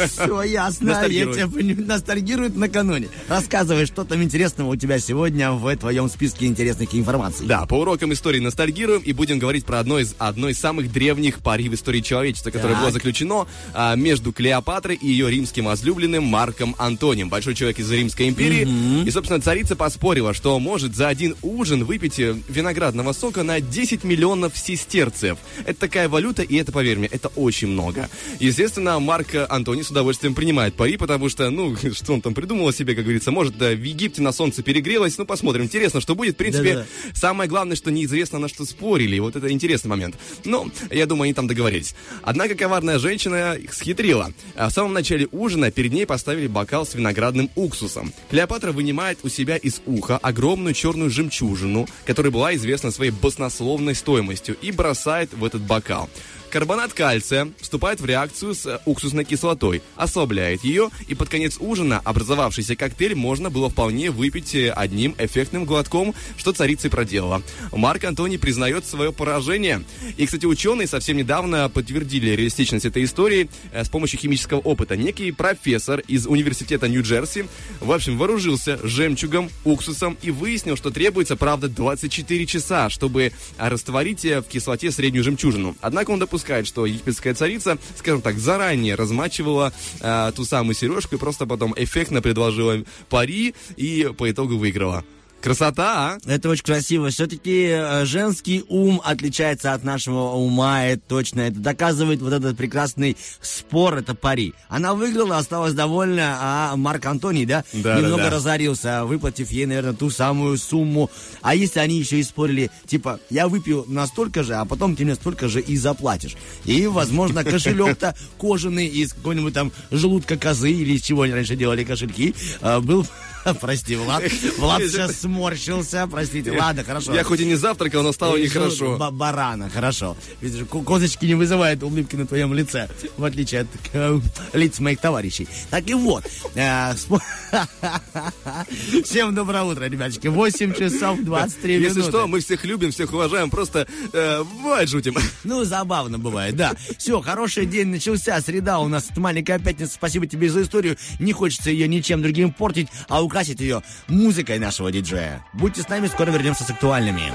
Все ясно. Я Ностальгирует. тебя понимаю. Ностальгирует накануне. Рассказывай, что там интересного у тебя сегодня в твоем списке интересных информаций. Да, по урокам истории ностальгируем и будем говорить про одно из, одно из самых древних пари в истории человечества, которое Так. было заключено а, между Клеопатрой и ее римским возлюбленным Марком Антонием. Большой человек из Римской империи. И, собственно, царица поспорила, что может за один ужин выпить э, виноградного сока на 10 миллионов сестерцев. Это такая валюта, и это, поверь мне, это очень много. Естественно, Марк Антоний с удовольствием принимает пари, потому что, ну, что он там придумал себе, как говорится, может, да, в Египте на солнце перегрелось, ну, посмотрим. Интересно, что будет. В принципе, Да-да. Самое главное, что неизвестно на что спорили. Вот это интересный момент. Но я думаю, они там договорились. Однако коварная женщина их схитрила. А В самом начале ужина перед ней поставили бокал с виноградным уксусом. Клеопатра вынимает у себя из уха огромную черную жемчужину, которая была известна своей баснословной стоимостью, и бросает в этот бокал. Карбонат кальция вступает в реакцию с э, уксусной кислотой, ослабляет ее, и под конец ужина образовавшийся коктейль можно было вполне выпить э, одним эффектным глотком, что царица и проделала. Марк Антоний признает свое поражение. И, кстати, ученые совсем недавно подтвердили реалистичность этой истории э, с помощью химического опыта. Некий профессор из университета Нью-Джерси, в общем, вооружился жемчугом, уксусом и выяснил, что требуется, правда, 24 часа, чтобы растворить в кислоте среднюю жемчужину. Однако он допускает, что египетская царица, скажем так, заранее размачивала э, ту самую сережку и просто потом эффектно предложила пари и по итогу выиграла. Красота, а? Это очень красиво. Все-таки э, женский ум отличается от нашего ума, это точно. Это доказывает вот этот прекрасный спор, это пари. Она выиграла, осталась довольна, а Марк Антоний, да, Да, немного да, да. разорился, выплатив ей, наверное, ту самую сумму. А если они еще и спорили, типа, я выпью настолько же, а потом ты мне столько же и заплатишь. И, возможно, кошелек-то кожаный из какой-нибудь там желудка козы или из чего они раньше делали кошельки, э, был... Прости, Влад. Влад сейчас сморщился. Простите. Ладно, хорошо. Я хоть и не завтракал, но стало нехорошо. ба- барана, хорошо. Видишь, ко- козочки не вызывают улыбки на твоем лице, в отличие от э, лиц моих товарищей. Так и вот. э, спо- Всем доброе утро, ребяточки. 8 часов 23 Если минуты. что, мы всех любим, всех уважаем, просто э, бывает жутим. Ну, забавно бывает, да. Все, хороший день начался. Среда у нас маленькая пятница. Спасибо тебе за историю. Не хочется ее ничем другим портить, а украсить ее музыкой нашего диджея. Будьте с нами, скоро вернемся с актуальными.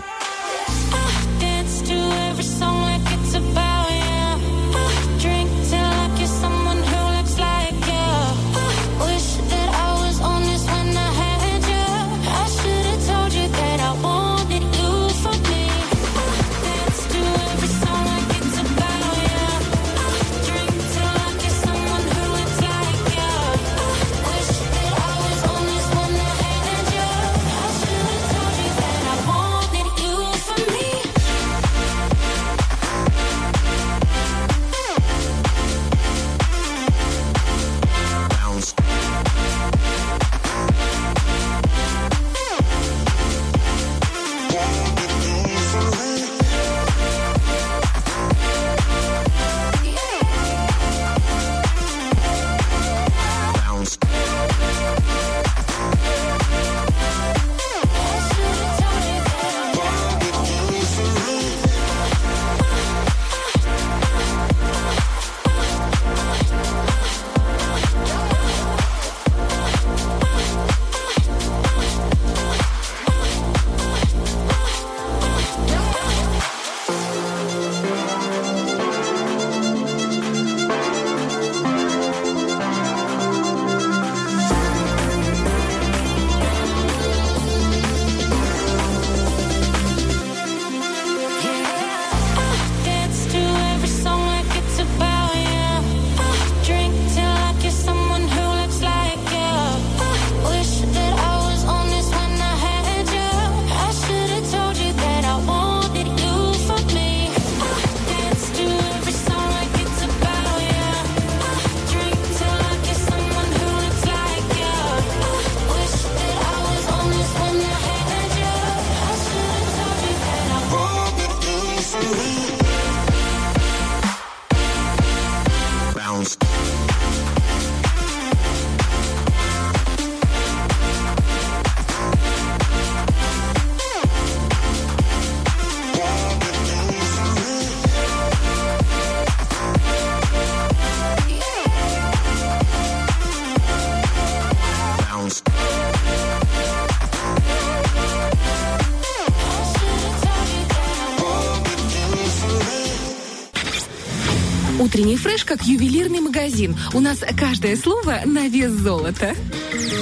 Как ювелирный магазин. У нас каждое слово на вес золота.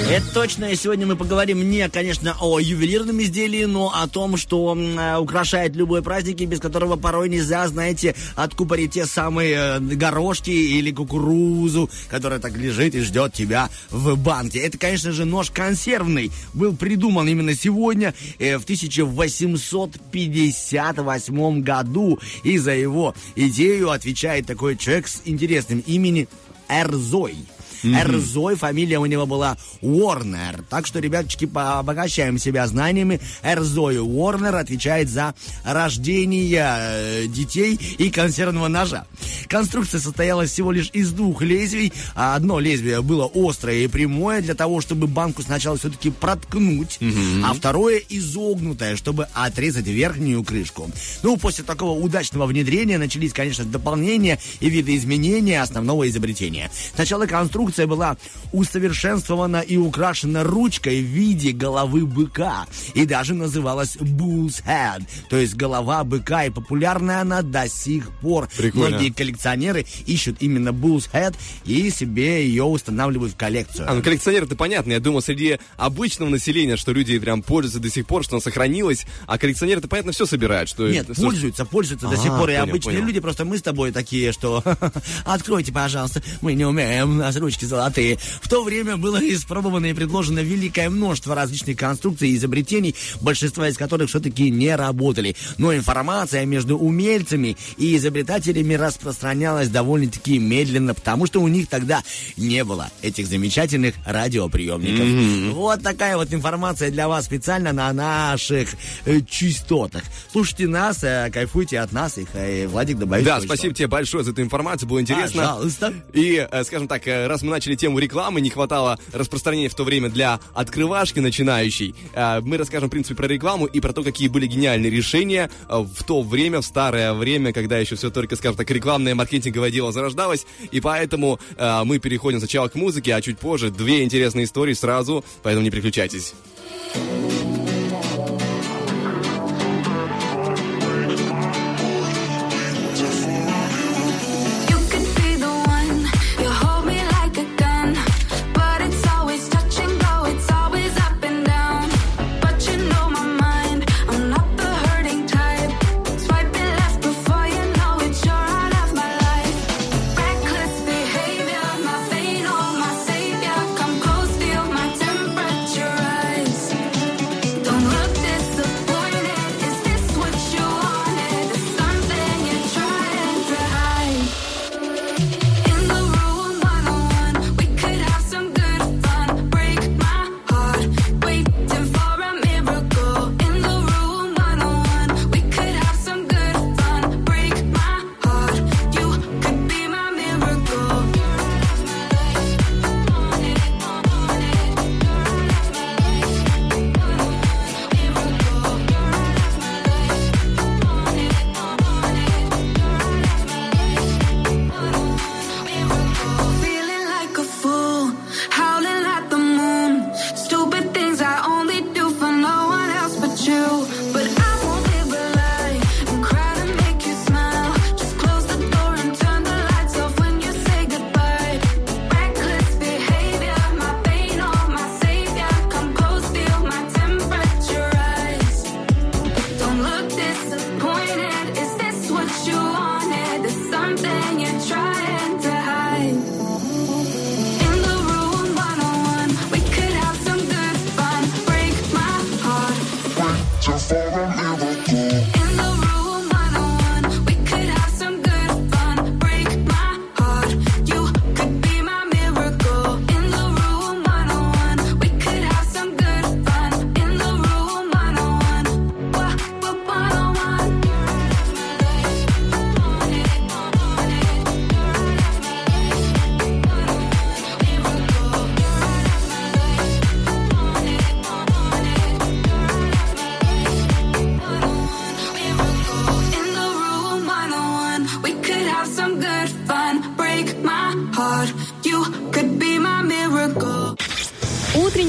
Это точно. И сегодня мы поговорим не, конечно, о ювелирном изделии, но о том, что э, украшает любой праздник, без которого порой нельзя, знаете, откупорить те самые э, горошки или кукурузу, которая так лежит и ждет тебя в банке. Это, конечно же, нож консервный. Был придуман именно сегодня, э, в 1858 году. И за его идею отвечает такой человек с интересным именем Эрзой. Эрзой, фамилия у него была Уорнер. Так что, ребяточки, обогащаем себя знаниями. Эрзой Уорнер отвечает за рождение э, детей и консервного ножа. Конструкция состояла всего лишь из двух лезвий. А Одно лезвие было острое и прямое для того, чтобы банку сначала все-таки проткнуть, а второе изогнутое, чтобы отрезать верхнюю крышку. Ну, после такого удачного внедрения начались, конечно, дополнения и видоизменения основного изобретения. Сначала конструкция была усовершенствована и украшена ручкой в виде головы быка. И даже называлась Bull's Head, то есть голова быка. И популярная она до сих пор. Прикольно. Многие коллекционеры ищут именно Bull's Head и себе ее устанавливают в коллекцию. А, ну коллекционеры-то понятно. Я думал, среди обычного населения, что люди прям пользуются до сих пор, что оно сохранилось. А коллекционеры-то, понятно, все собирают. Что Нет, пользуются, пользуются до сих А, пор. И понял, обычные понял. люди, просто мы с тобой такие, что откройте, пожалуйста, мы не умеем, у нас ручки золотые. В то время было испробовано и предложено великое множество различных конструкций и изобретений, большинство из которых все-таки не работали. Но информация между умельцами и изобретателями распространялась довольно-таки медленно, потому что у них тогда не было этих замечательных радиоприемников. Вот такая вот информация для вас специально на наших э, частотах. Слушайте нас, э, кайфуйте от нас, их э, Владик добавит. Да, спасибо тебе большое за эту информацию, было интересно. Пожалуйста. И, э, скажем так, э, раз мы начали тему рекламы, не хватало распространения в то время для открывашки начинающей, э, мы расскажем, в принципе, про рекламу и про то, какие были гениальные решения э, в то время, в старое время, когда еще все только, скажем так, рекламное маркетинговое дело зарождалось. И поэтому э, мы переходим сначала к музыке, а чуть позже две интересные истории сразу, поэтому не переключайтесь.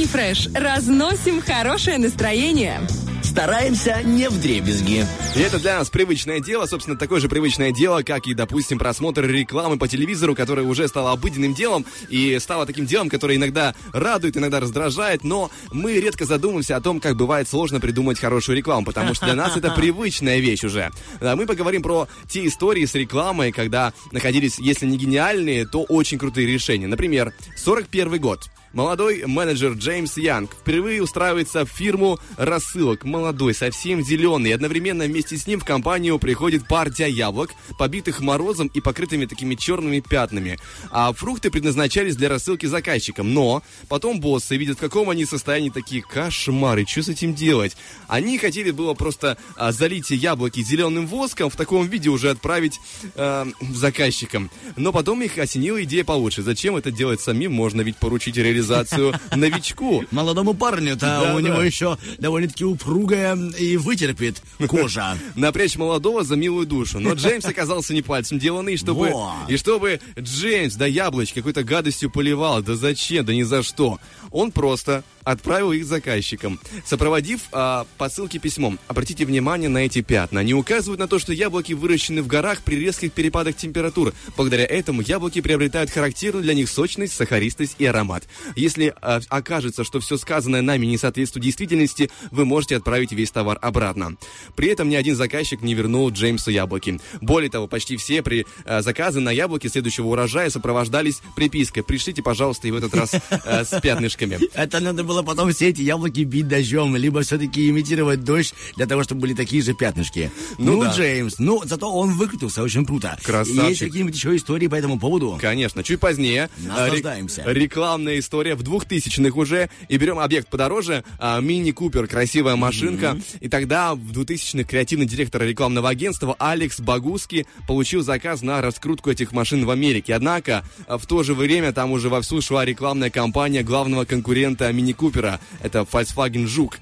Фреш. Разносим хорошее настроение. Стараемся не в дребезги. И это для нас привычное дело, собственно, такое же привычное дело, как и, допустим, просмотр рекламы по телевизору, которое уже стало обыденным делом и стало таким делом, которое иногда радует, иногда раздражает, но мы редко задумываемся о том, как бывает сложно придумать хорошую рекламу, потому что для нас это привычная вещь уже. Да, Мы поговорим про те истории с рекламой, когда находились, если не гениальные, то очень крутые решения. Например, 41 год. Молодой менеджер Джеймс Янг впервые устраивается в фирму рассылок. Молодой, совсем зеленый. Одновременно вместе с ним в компанию приходит партия яблок, побитых морозом и покрытыми такими черными пятнами. А фрукты предназначались для рассылки заказчикам. Но потом боссы видят, в каком они состоянии такие кошмары. Что с этим делать? Они хотели было просто а, залить яблоки зеленым воском, в таком виде уже отправить э, заказчикам. Но потом их осенила идея получше. Зачем это делать самим? Можно ведь поручить реализацию новичку. Молодому парню-то Да, у него еще довольно-таки упругая и вытерпит кожа. напрячь молодого за милую душу. Но Джеймс оказался не пальцем деланный, и чтобы, и чтобы Джеймс, да яблоч, какой-то гадостью поливал, да зачем, да ни за что. Он просто отправил их заказчикам, сопроводив а, посылки письмом. Обратите внимание на эти пятна. Они указывают на то, что яблоки выращены в горах при резких перепадах температур. Благодаря этому яблоки приобретают характерную для них сочность, сахаристость и аромат. Если а, окажется, что все сказанное нами не соответствует действительности, вы можете отправить весь товар обратно. При этом ни один заказчик не вернул Джеймсу яблоки. Более того, почти все при, а, заказы на яблоки следующего урожая сопровождались припиской «Пришлите, пожалуйста, и в этот раз а, с пятнышками». Это надо было потом все эти яблоки бить дождем, либо все-таки имитировать дождь для того, чтобы были такие же пятнышки. Ну Ну, да. Джеймс, ну, зато он выкрутился очень круто. Красавчик. Есть какие-нибудь еще истории по этому поводу? Конечно, чуть позднее. Наслаждаемся. а, ре- рекламная история в 2000-х уже. И берем объект подороже. а, Мини Купер, красивая машинка. И тогда в 2000-х креативный директор рекламного агентства Алекс Багуски получил заказ на раскрутку этих машин в Америке. Однако а, в то же время там уже вовсю шла рекламная кампания главного конкурента Мини Купера. Это Volkswagen Жук.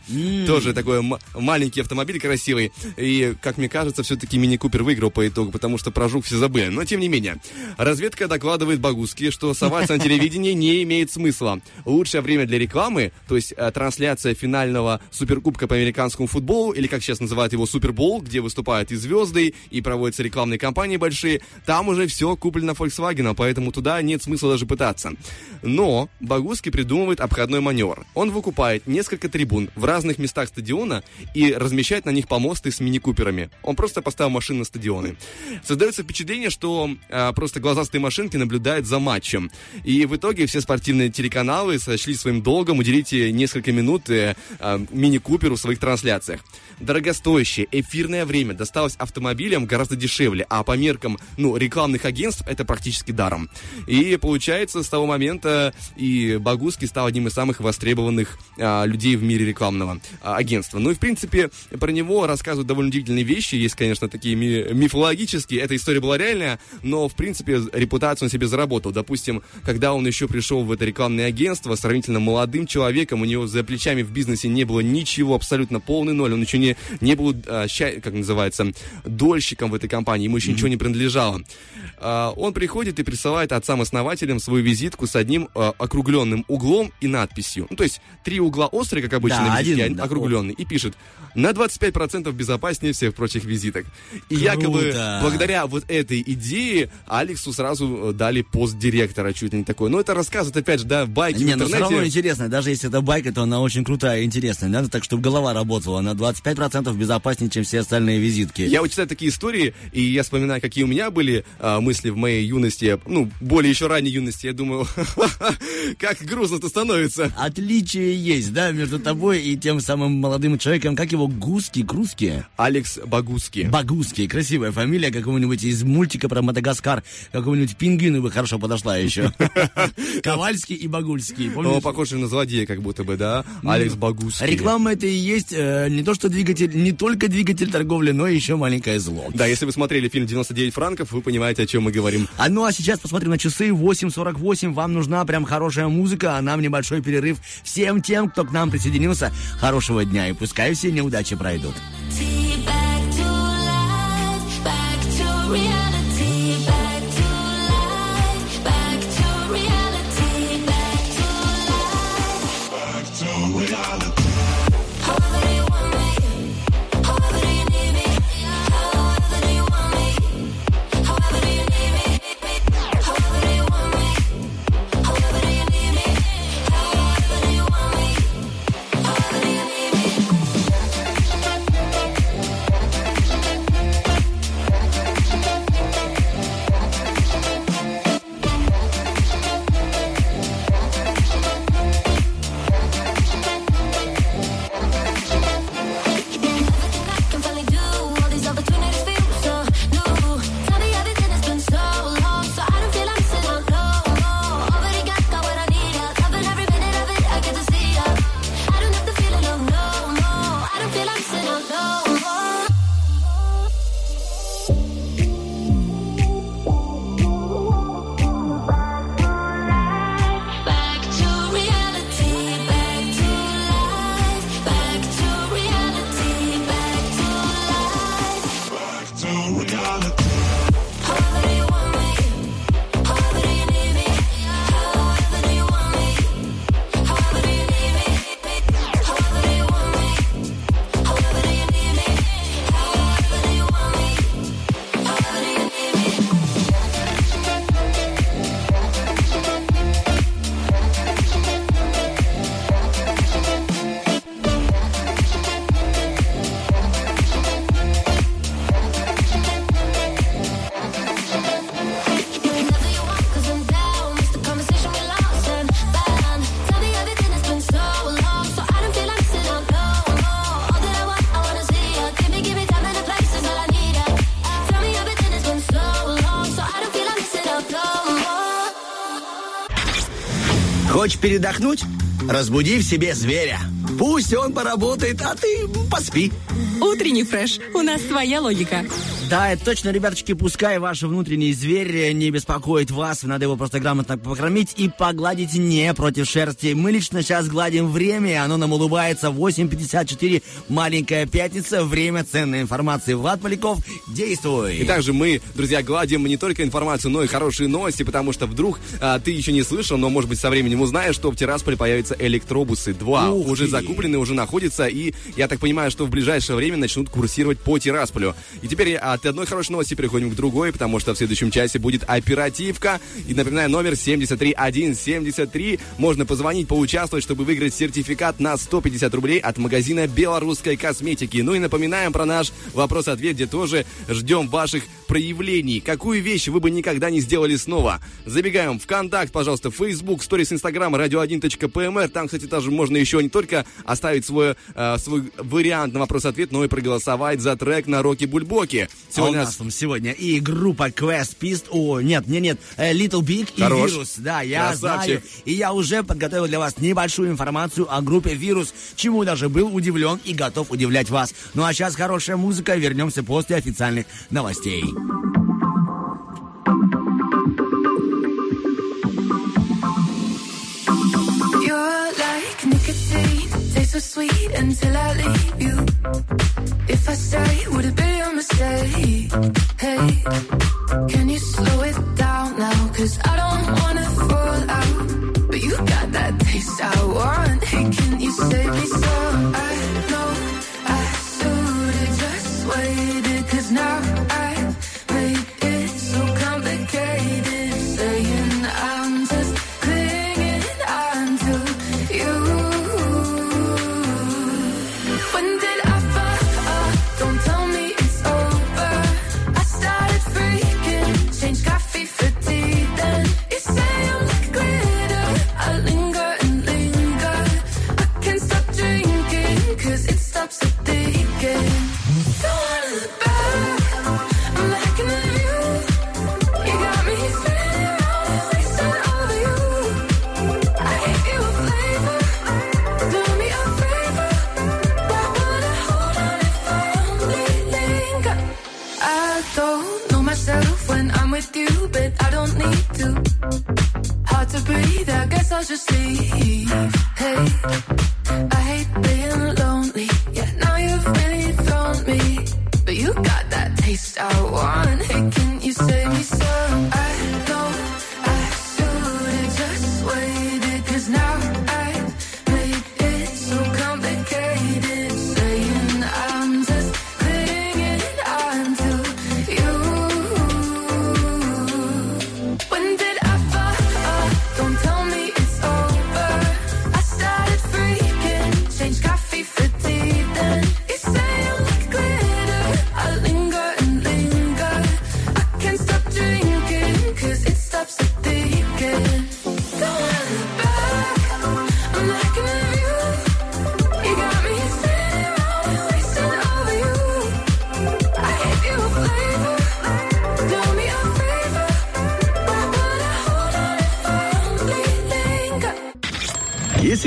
Тоже такой маленький автомобиль красивый. И, как мне кажется, все-таки Мини Купер выиграл по итогу, потому что про Жук все забыли. Но, тем не менее, разведка докладывает Багуски, что соваться на телевидении не имеет смысла. Лучшее время для рекламы, то есть э, трансляция финального суперкубка по американскому футболу, или как сейчас называют его Супербол, где выступают и звезды, и проводятся рекламные кампании большие, там уже все куплено Volkswagen, поэтому туда нет смысла даже пытаться. Но Багуски придумывает обходной маневр. Он выкупает несколько трибун в разных местах стадиона и размещает на них помосты с мини-куперами. Он просто поставил машины на стадионы. Создается впечатление, что а, просто глазастые машинки наблюдают за матчем. И в итоге все спортивные телеканалы сочли своим долгом уделить э, несколько минут э, а, мини-куперу в своих трансляциях. Дорогостоящее эфирное время досталось автомобилям гораздо дешевле, а по меркам ну, рекламных агентств это практически даром. И получается, с того момента и Багуски стал одним из самых востребованных а, людей в мире рекламного а, агентства. Ну и, в принципе, про него рассказывают довольно удивительные вещи. Есть, конечно, такие ми- мифологические. Эта история была реальная, но, в принципе, репутацию он себе заработал. Допустим, когда он еще пришел в это рекламное агентство, сравнительно молодым человеком, у него за плечами в бизнесе не было ничего, абсолютно полный ноль. Он еще не, не был, а, ща- как называется, дольщиком в этой компании, ему еще ничего не принадлежало. А, он приходит и присылает отцам-основателям свою визитку с одним а, округленным углом и надписью. Ну, то есть три угла острые, как обычно, Да, на визитке, один, да. округленный. И пишет, на 25% безопаснее всех прочих визиток. И якобы Круто. благодаря вот этой идее Алексу сразу э, дали пост директора, чуть ли не такой. Но это рассказывают, опять же, да, байки в Не, но все равно интернете. интересно. Даже если это байка, то она очень крутая и интересная. Надо так, чтобы голова работала. На 25% безопаснее, чем все остальные визитки. Я вот читаю такие истории, и я вспоминаю, какие у меня были а, мысли в моей юности, ну, более еще ранней юности. Я думаю, как грустно-то становится. Отличие есть, да, между тобой и тем самым молодым человеком. Как его? Гуски, Круски? Алекс Багуски. Багуски. Красивая фамилия какого-нибудь из мультика про Мадагаскар. Какого-нибудь пингвина бы хорошо подошла еще. Ковальский и Багульский. Помнишь? похоже на злодея, как будто бы, да? Алекс Багуски. Реклама это и есть э, не то что двигатель, не только двигатель торговли, но еще маленькое зло. Да, если вы смотрели фильм «99 франков», вы понимаете, о чем мы говорим. А ну а сейчас посмотрим на часы 8.48. Вам нужна прям хорошая музыка, а нам небольшой перерыв. Всем тем, кто к нам присоединился, хорошего дня и пускай все неудачи пройдут. Back to life, back to передохнуть? Разбуди в себе зверя. Пусть он поработает, а ты поспи. Утренний фреш. У нас своя логика. Да, это точно, ребяточки, пускай ваш внутренний зверь не беспокоит вас, надо его просто грамотно покормить и погладить не против шерсти. Мы лично сейчас гладим время, оно нам улыбается. 8.54, маленькая пятница, время ценной информации. Влад Поляков, действуй. И также мы, друзья, гладим не только информацию, но и хорошие новости, потому что вдруг а, ты еще не слышал, но, может быть, со временем узнаешь, что в Тирасполе появятся электробусы. Два Ух уже ты. закуплены, уже находятся, и я так понимаю, что в ближайшее время начнут курсировать по Тирасполю. И теперь от одной хорошей новости переходим к другой, потому что в следующем часе будет оперативка. И напоминаю, номер 73173. Можно позвонить, поучаствовать, чтобы выиграть сертификат на 150 рублей от магазина белорусской косметики. Ну и напоминаем про наш вопрос-ответ, где тоже ждем ваших проявлений. Какую вещь вы бы никогда не сделали снова? Забегаем в контакт, пожалуйста, Facebook, сторис Instagram, radio1.pmr. Там, кстати, тоже можно еще не только оставить свой, э, свой вариант на вопрос-ответ, но и проголосовать за трек на Роки Бульбоки. А у Сегодня нас там сегодня и группа Quest Pist, о, нет, нет, нет, э, Little Big и Хорош. Virus, да, я Красавчик. знаю, и я уже подготовил для вас небольшую информацию о группе Virus, чему даже был удивлен и готов удивлять вас. Ну а сейчас хорошая музыка, вернемся после официальных новостей. So sweet until I leave you. If I stay, would it be a mistake? Hey, can you slow it down now? Cause I don't wanna fall out. But you got that taste I want. Hey, can you save me some? I know I should've just waited.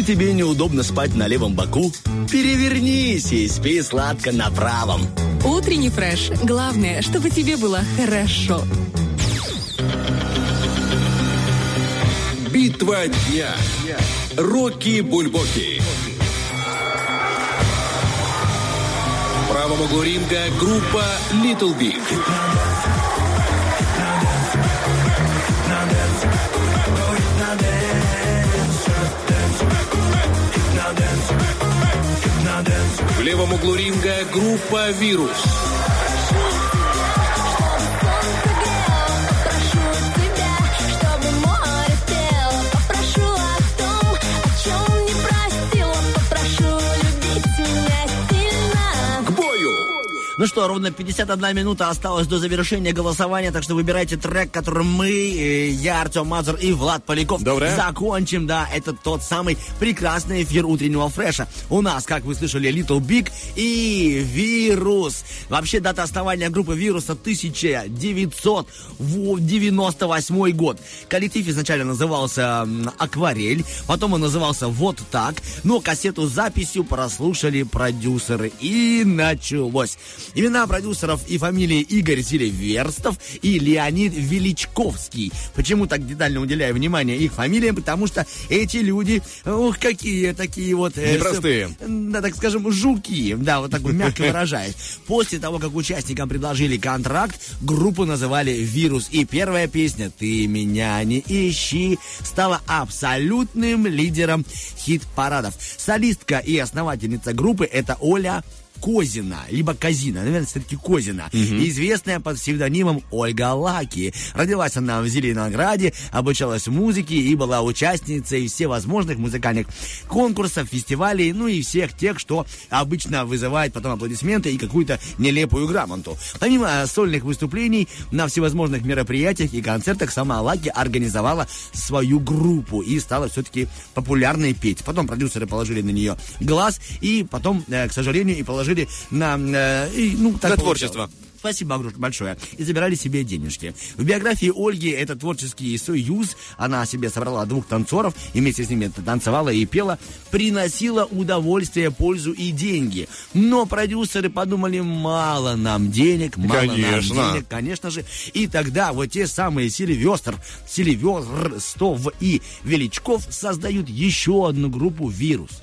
Тебе неудобно спать на левом боку, перевернись и спи сладко на правом. Утренний фреш. Главное, чтобы тебе было хорошо. Битва дня. Рокки Бульбоки. В правом углу ринга группа Little Big. В левом углу ринга группа Вирус. Ну что, ровно 51 минута осталось до завершения голосования, так что выбирайте трек, который мы, э, я, Артем Мазур и Влад Поляков Доброе. закончим. Да, это тот самый прекрасный эфир утреннего фреша. У нас, как вы слышали, Little Big и Вирус. Вообще, дата основания группы Вируса 1998 год. Коллектив изначально назывался Акварель, потом он назывался Вот так, но кассету с записью прослушали продюсеры и началось. Имена продюсеров и фамилии Игорь Зелеверстов и Леонид Величковский. Почему так детально уделяю внимание их фамилиям? Потому что эти люди, ух, какие такие вот... э, Непростые. с- да, так скажем, жуки, да, вот так вот мягко выражаясь. После того, как участникам предложили контракт, группу называли «Вирус». И первая песня «Ты меня не ищи» стала абсолютным лидером хит-парадов. Солистка и основательница группы – это Оля Козина, либо Казина, наверное, все-таки Козина, известная под псевдонимом Ольга Лаки. Родилась она в Зеленограде, обучалась музыке и была участницей всевозможных музыкальных конкурсов, фестивалей, ну и всех тех, что обычно вызывает потом аплодисменты и какую-то нелепую грамоту. Помимо сольных выступлений на всевозможных мероприятиях и концертах, сама Лаки организовала свою группу и стала все-таки популярной петь. Потом продюсеры положили на нее глаз и потом, э, к сожалению, и положили на... э, и, ну, так На получилось. творчество. Спасибо большое. И забирали себе денежки. В биографии Ольги это творческий союз. Она себе собрала двух танцоров, и вместе с ними танцевала и пела. Приносила удовольствие, пользу и деньги. Но продюсеры подумали, мало нам денег, мало Конечно. нам денег, конечно же. И тогда вот те самые Сильвестр, Сильверстов и Величков создают еще одну группу «Вирус».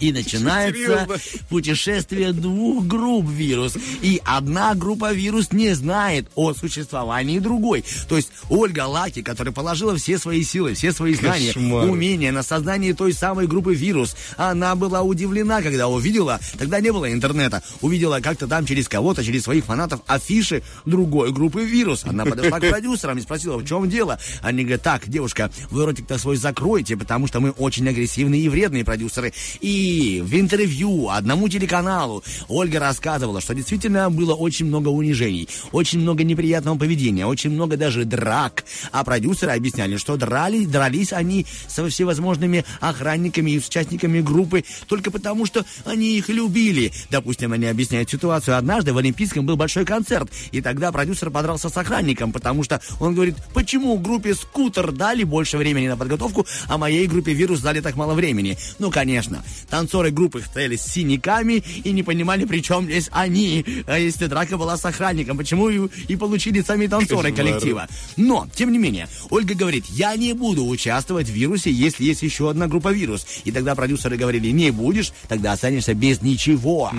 И начинается Серьезно? путешествие двух групп вирус. И одна группа вирус не знает о существовании другой. То есть Ольга Лаки, которая положила все свои силы, все свои знания, Кошмар. умения на создание той самой группы вирус, она была удивлена, когда увидела, тогда не было интернета, увидела как-то там через кого-то, через своих фанатов афиши другой группы вирус. Она подошла к продюсерам и спросила, в чем дело? Они говорят, так, девушка, вы ротик-то свой закройте, потому что мы очень агрессивные и вредные продюсеры. И в интервью одному телеканалу Ольга рассказывала, что действительно было очень много унижений, очень много неприятного поведения, очень много даже драк. А продюсеры объясняли, что дрались, дрались они со всевозможными охранниками и участниками группы только потому, что они их любили. Допустим, они объясняют ситуацию. Однажды в Олимпийском был большой концерт, и тогда продюсер подрался с охранником, потому что он говорит, почему группе «Скутер» дали больше времени на подготовку, а моей группе «Вирус» дали так мало времени? Ну, конечно, танцоры группы стояли с синяками и не понимали, при чем здесь они. А если драка была с охранником, почему и, и получили сами танцоры Кошмар. коллектива? Но, тем не менее, Ольга говорит, я не буду участвовать в вирусе, если есть еще одна группа вирус. И тогда продюсеры говорили, не будешь, тогда останешься без ничего.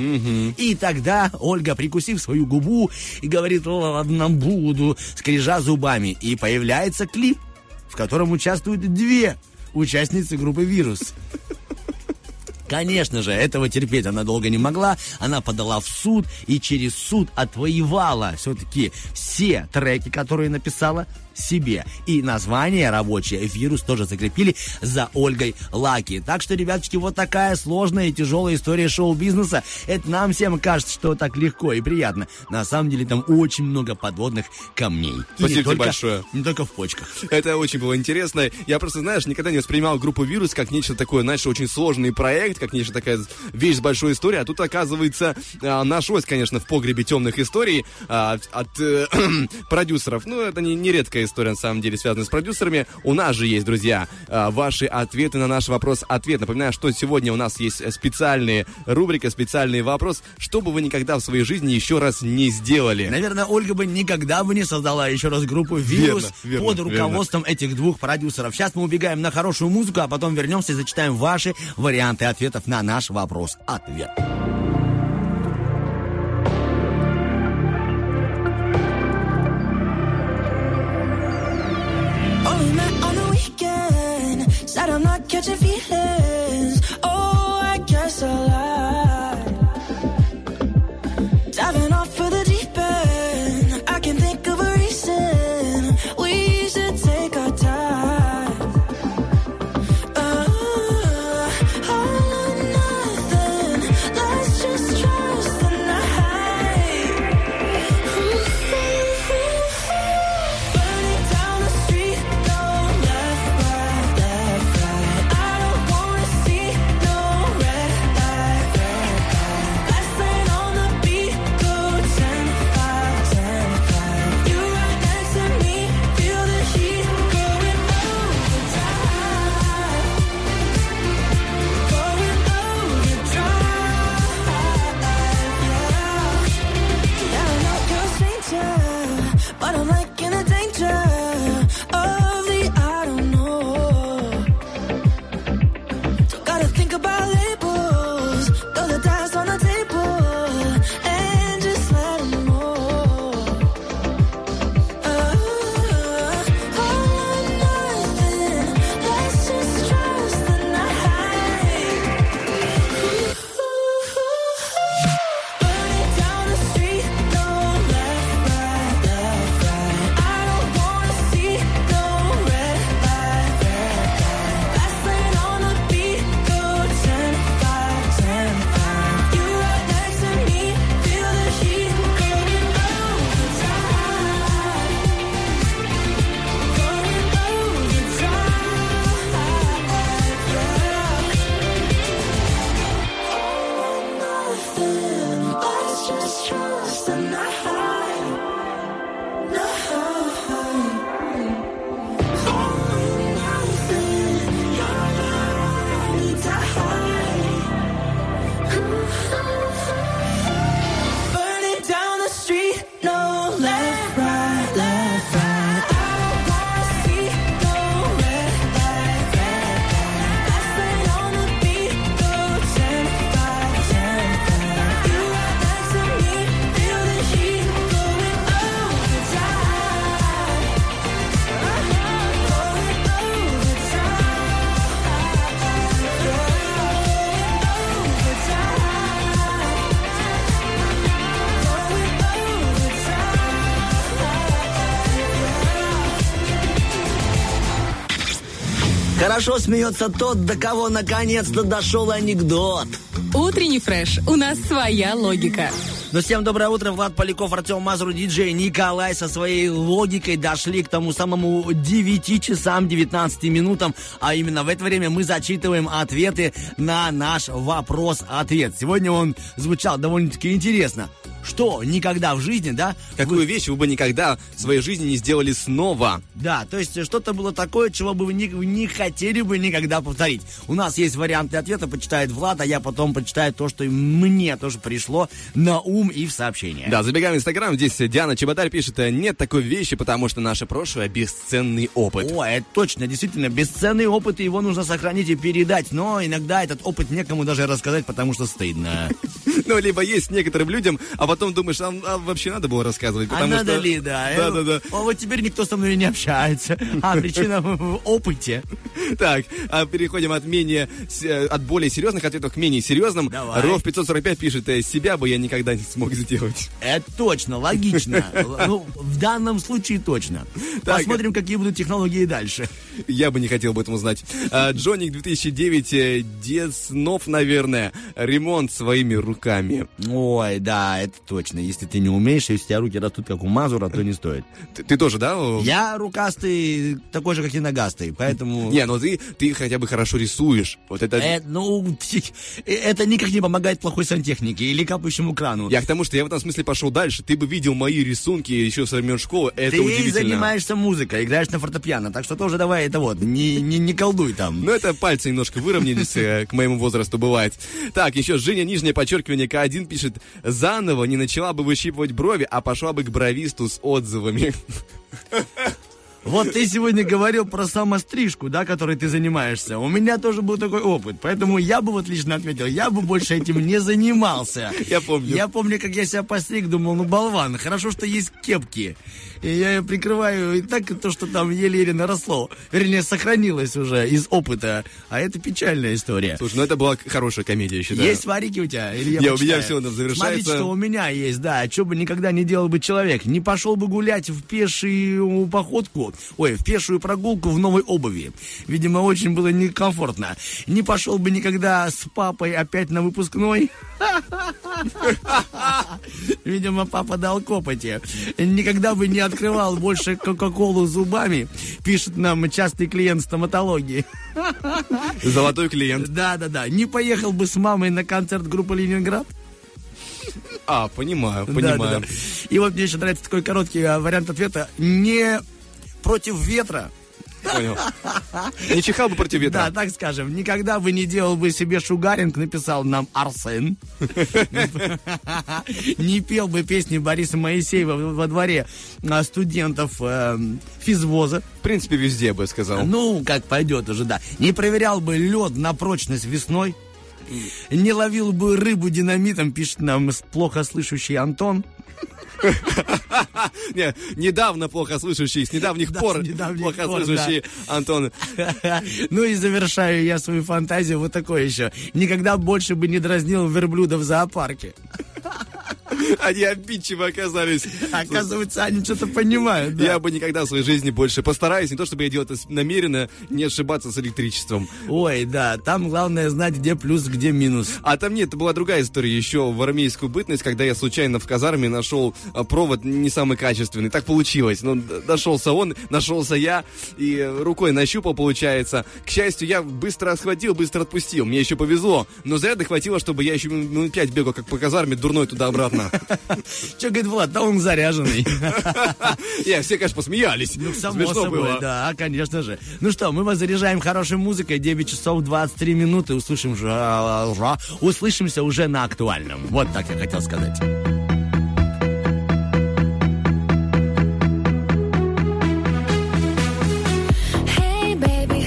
И тогда Ольга, прикусив свою губу, и говорит, ладно, буду, скрежа зубами. И появляется клип, в котором участвуют две участницы группы «Вирус». Конечно же, этого терпеть она долго не могла. Она подала в суд и через суд отвоевала все-таки все треки, которые написала себе. И название рабочее «Вирус» тоже закрепили за Ольгой Лаки. Так что, ребяточки, вот такая сложная и тяжелая история шоу-бизнеса. Это нам всем кажется, что так легко и приятно. На самом деле там очень много подводных камней. Спасибо только- большое. Не только в почках. Это очень было интересно. Я просто, знаешь, никогда не воспринимал группу «Вирус» как нечто такое, знаешь, очень сложный проект, как нечто такая вещь с большой историей. А тут, оказывается, а, нашлось, конечно, в погребе темных историй а, от э, продюсеров. Ну, это не, не редкая история, на самом деле, связанная с продюсерами. У нас же есть, друзья, а, ваши ответы на наш вопрос-ответ. Напоминаю, что сегодня у нас есть специальные рубрика, специальный вопрос, что бы вы никогда в своей жизни еще раз не сделали. Наверное, Ольга бы никогда бы не создала еще раз группу «Вирус» Верно, верно, под верно. руководством этих двух продюсеров. Сейчас мы убегаем на хорошую музыку, а потом вернемся и зачитаем ваши варианты ответов на наш вопрос-ответ. Catching feelings. Хорошо смеется тот, до кого наконец-то дошел анекдот. Утренний фреш. У нас своя логика. Ну, всем доброе утро. Влад Поляков, Артем Мазур, диджей Николай со своей логикой дошли к тому самому 9 часам 19 минутам. А именно в это время мы зачитываем ответы на наш вопрос-ответ. Сегодня он звучал довольно-таки интересно. Что никогда в жизни, да? Какую вещь вы бы никогда в своей жизни не сделали снова? Да, то есть что-то было такое, чего бы вы не, не хотели бы никогда повторить. У нас есть варианты ответа, почитает Влад, а я потом почитаю то, что мне тоже пришло на ум и в сообщение. Да, забегаем в Инстаграм. Здесь Диана Чеботарь пишет, э, нет такой вещи, потому что наше прошлое бесценный опыт. О, это точно, действительно, бесценный опыт, и его нужно сохранить и передать. Но иногда этот опыт некому даже рассказать, потому что стыдно. Ну, либо есть некоторым людям, а потом думаешь, а, а вообще надо было рассказывать, А потому надо что... ли, да? Да, да, да. О, вот теперь никто со мной не общается. А причина в опыте. Так, а переходим от менее, э, от более серьезных ответов к менее серьезным. Давай. Ров 545 пишет, э, себя бы я никогда не смог сделать. Это точно, логично. Ну, в данном случае точно. Так. Посмотрим, какие будут технологии дальше. Я бы не хотел об этом узнать. А, Джоник 2009, э, Деснов, наверное, ремонт своими руками. Ой, да, это точно. Если ты не умеешь, если у тебя руки растут, как у Мазура, то не стоит. Ты, ты тоже, да? Я рукастый, такой же, как и ногастый, поэтому... Не, ну ты, ты хотя бы хорошо рисуешь. Вот это... Э, ну, это никак не помогает плохой сантехнике или капающему крану. Я к тому, что я в этом смысле пошел дальше. Ты бы видел мои рисунки еще со времен школы. Это Ты удивительно. занимаешься музыкой, играешь на фортепиано, так что тоже давай это вот, не, не, не колдуй там. Ну, это пальцы немножко выровнялись, э, к моему возрасту бывает. Так, еще Женя, нижнее подчеркивание, К1 пишет, заново не начала бы выщипывать брови, а пошла бы к бровисту с отзывами. Вот ты сегодня говорил про самострижку, да, которой ты занимаешься. У меня тоже был такой опыт, поэтому я бы вот лично отметил, я бы больше этим не занимался. Я помню. Я помню, как я себя постриг, думал, ну, болван, хорошо, что есть кепки. И я ее прикрываю, и так то, что там еле-еле наросло. Вернее, сохранилось уже из опыта. А это печальная история. Слушай, ну это была хорошая комедия, я считаю. Есть варики у тебя? Или я, Я- у меня всё, ну, завершается. Смотрите, что у меня есть, да. Что бы никогда не делал бы человек. Не пошел бы гулять в пешую походку, ой, в пешую прогулку в новой обуви. Видимо, очень было некомфортно. Не пошел бы никогда с папой опять на выпускной. Видимо, папа дал копоти. Никогда бы не открывал больше Кока-Колу зубами, пишет нам частый клиент стоматологии. Золотой клиент. Да, да, да. Не поехал бы с мамой на концерт группы Ленинград. А, понимаю, Да, понимаю. да, да. И вот мне еще нравится такой короткий а, вариант ответа. Не против ветра. Понял. Не чихал бы против ветра. Да, так скажем. Никогда бы не делал бы себе шугаринг, написал нам Арсен. Не пел бы песни Бориса Моисеева во дворе а, студентов эм, физвоза. В принципе, везде бы сказал. Ну, как пойдет уже, да. Не проверял бы лед на прочность весной. Не ловил бы рыбу динамитом, пишет нам плохо слышащий Антон. Не, недавно плохо слышащий, с недавних Да, пор с недавних плохо пор, слышащий Антон. Ну и завершаю я свою фантазию вот такой еще. Никогда больше бы не дразнил верблюда в зоопарке. Они обидчивы оказались. Оказывается, они что-то понимают, да. Я бы никогда в своей жизни больше постараюсь, не то чтобы я делал это намеренно, не ошибаться с электричеством. Ой, да, там главное знать, где плюс, где минус. А там нет, это была другая история еще в армейскую бытность, когда я случайно в казарме нашел а, провод не самый качественный. Так получилось. Ну, нашелся он, нашелся я, и рукой нащупал, получается. К счастью, я быстро схватил, быстро отпустил. Мне еще повезло. Но заряда хватило, чтобы я еще минут пять бегал, как по казарме, дурной туда-обратно. Че, говорит, Влад, да он заряженный. Я, все, конечно, посмеялись. Ну, само собой, да, конечно же. Ну что, мы вас заряжаем хорошей музыкой. 9 часов 23 минуты. Услышим же, услышимся уже на актуальном. Вот так я хотел сказать. Hey baby,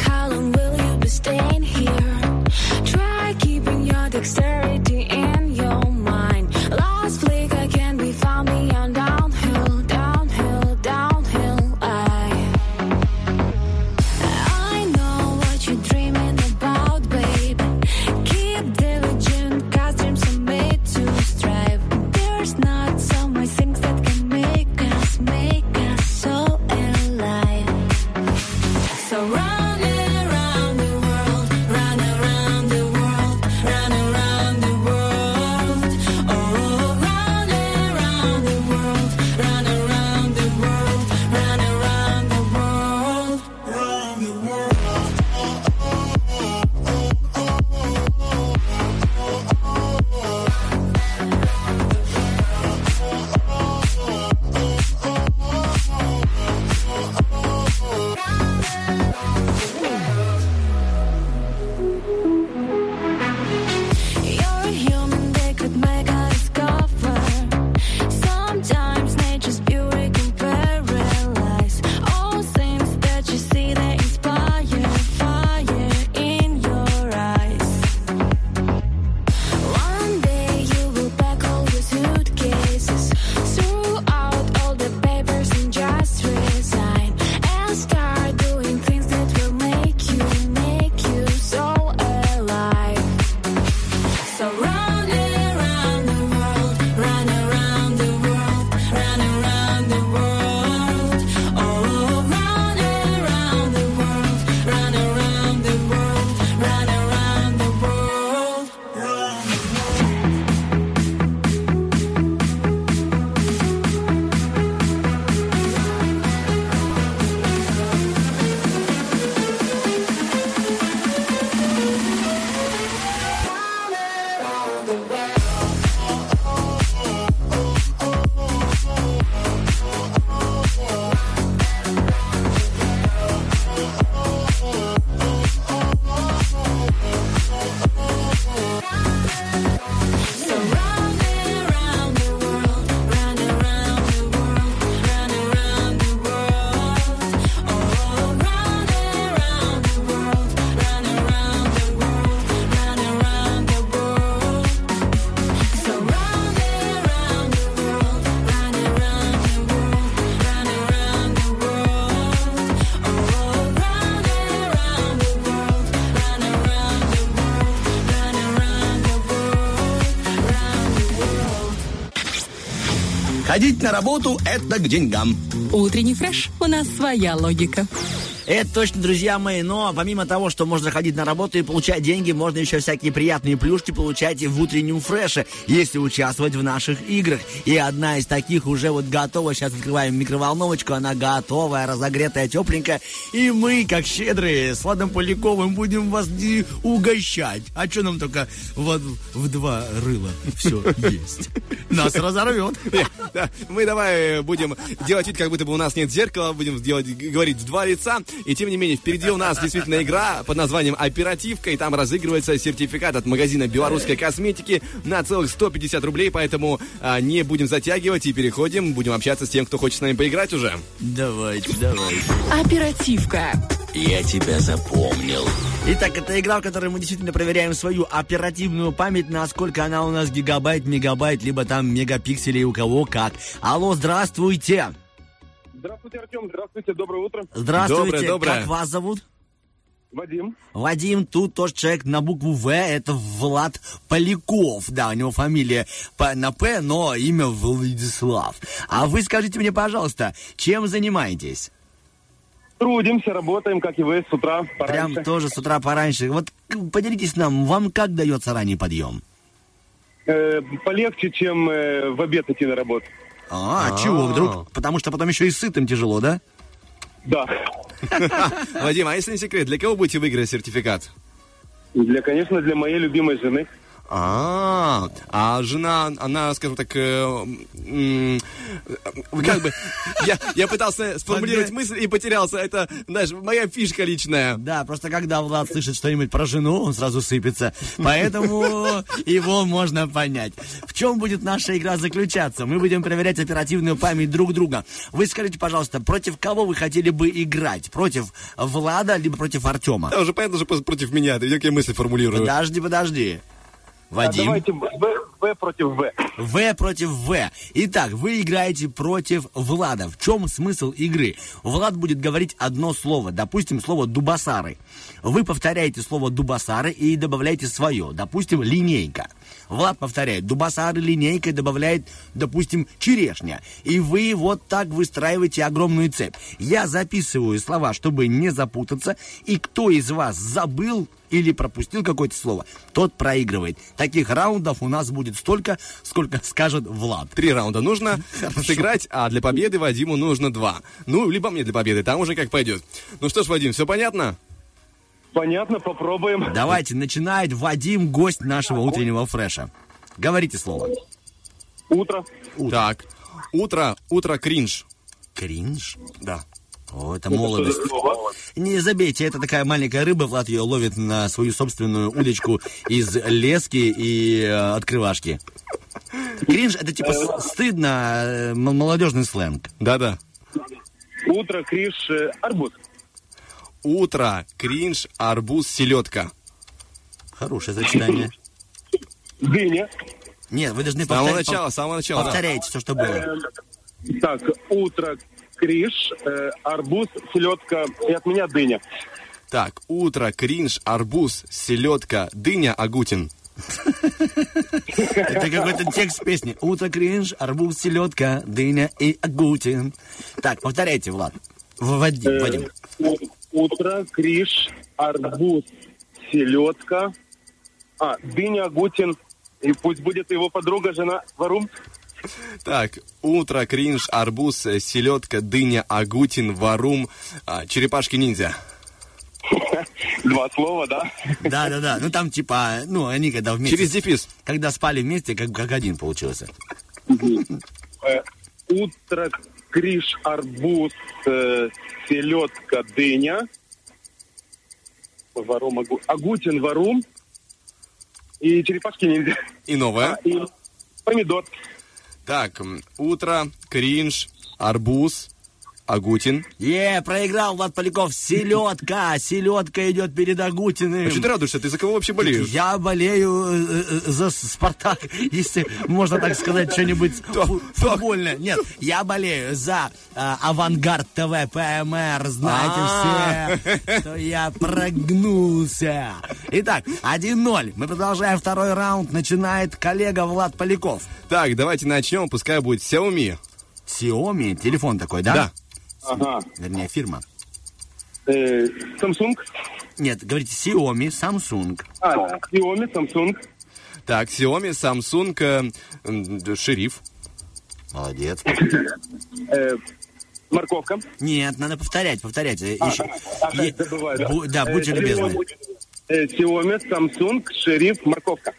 Ходить на работу – это к деньгам. Утренний фреш. У нас своя логика. Это точно, друзья мои, но помимо того, что можно ходить на работу и получать деньги, можно еще всякие приятные плюшки получать и в утреннем фреше, если участвовать в наших играх. И одна из таких уже вот готова, сейчас открываем микроволновочку, она готовая, разогретая, тепленькая, и мы, как щедрые, с Владом Поляковым будем вас и угощать. А что нам только вот в два рыла все есть? Нас разорвет. Мы давай будем делать вид, как будто бы у нас нет зеркала, будем делать, говорить в два лица. И тем не менее, впереди у нас действительно игра под названием «Оперативка», и там разыгрывается сертификат от магазина белорусской косметики на целых 150 рублей, поэтому а, не будем затягивать и переходим, будем общаться с тем, кто хочет с нами поиграть уже. Давайте, давайте. Оперативка. Я тебя запомнил. Итак, это игра, в которой мы действительно проверяем свою оперативную память, насколько она у нас гигабайт, мегабайт, либо там мегапикселей у кого как. Алло, здравствуйте. Здравствуйте, Артем. Здравствуйте, доброе утро. Здравствуйте. Доброе, доброе. Как вас зовут? Вадим. Вадим, тут тоже человек на букву В, это Влад Поляков. Да, у него фамилия на П, но имя Владислав. А вы скажите мне, пожалуйста, чем занимаетесь? Трудимся, работаем, как и вы, с утра Прям пораньше. тоже с утра пораньше. Вот поделитесь нам, вам как дается ранний подъем? Э, полегче, чем э, в обед идти на работу. А, чего вдруг? Потому что потом еще и сытым тяжело, да? Да. Вадим, а если не секрет, для кого будете выиграть сертификат? Для, конечно, для моей любимой жены. А, а жена, она, скажем так, э, как бы, я, я пытался сформулировать мысль и потерялся. Это, знаешь, моя фишка личная. Да, просто когда Влад слышит что-нибудь про жену, он сразу сыпется. Поэтому его можно понять. В чем будет наша игра заключаться? Мы будем проверять оперативную память друг друга. Вы скажите, пожалуйста, против кого вы хотели бы играть? Против Влада, либо против Артема? Да, уже понятно, что против меня. Ты видишь, как я мысли формулирую. Подожди, подожди. А Вадим. давайте В, В против В. В против В. Итак, вы играете против Влада. В чем смысл игры? Влад будет говорить одно слово, допустим, слово «дубасары». Вы повторяете слово «дубасары» и добавляете свое, допустим, «линейка». Влад повторяет «дубасары», «линейка» и добавляет, допустим, «черешня». И вы вот так выстраиваете огромную цепь. Я записываю слова, чтобы не запутаться, и кто из вас забыл или пропустил какое-то слово, тот проигрывает. Таких раундов у нас будет столько, сколько скажет Влад. Три раунда нужно сыграть, а для победы Вадиму нужно два. Ну, либо мне для победы, там уже как пойдет. Ну что ж, Вадим, все понятно? Понятно, попробуем. Давайте, начинает Вадим, гость нашего утреннего фреша. Говорите слово. Утро. Так, утро, утро кринж. Кринж? Да. О, это молодость. Не забейте, это такая маленькая рыба, Влад ее ловит на свою собственную удочку из лески и э, открывашки. Кринж это типа с- стыдно, э, молодежный сленг. Да-да. Утро, Криш, э, арбуз. Утро, кринж, арбуз, селедка. Хорошее сочетание. Дыня. Нет, вы должны С самого повторять- начала, с самого начала. да. Повторяйте все, что было. Так, утро, Криш, э, арбуз, селедка и от меня дыня. Так, утро, кринж, арбуз, селедка, дыня, агутин. Это какой-то текст песни. Утро кринж, арбуз, селедка, дыня и агутин. Так, повторяйте, Влад. Вадим, Э, Вадим. Утро, Криш, арбуз, селедка. А, дыня, агутин. И пусть будет его подруга, жена, Варум. Так, утро, кринж, арбуз, селедка, дыня, агутин, варум, а, черепашки-ниндзя. Два слова, да? Да, да, да. Ну там типа, ну они когда вместе. Через дефис. Когда спали вместе, как, как один получился. Э, Утро, Криш, арбуз, э, селедка, дыня. Варум, агу... Агутин, варум. И черепашки ниндзя. И новое. И помидор. Так, утро, кринж, арбуз, агутин. Е, проиграл Влад Поляков. Селедка, селедка идет перед Агутиным. А что ты радуешься? Ты за кого вообще болеешь? Я болею э, э, за Спартак, если можно так сказать, что-нибудь фу- футбольное. Нет, я болею за э, Авангард ТВ ПМР. А. Знаете все, что я прогнулся. Итак, 1-0. Мы продолжаем второй раунд. Начинает коллега Влад Поляков. Так, давайте начнем, пускай будет Xiaomi. Xiaomi, телефон такой, да? Да. Ага. Вернее, фирма. Э, Samsung. Нет, говорите Xiaomi, Samsung. А, Xiaomi, Samsung. Так, Xiaomi, Samsung, э, шериф. Молодец. Э, морковка. Нет, надо повторять, повторять. Э, еще- Ага, Е- забываю, да. бу- да, Э, будьте любезны. Э, Xiaomi, Samsung, шериф, морковка.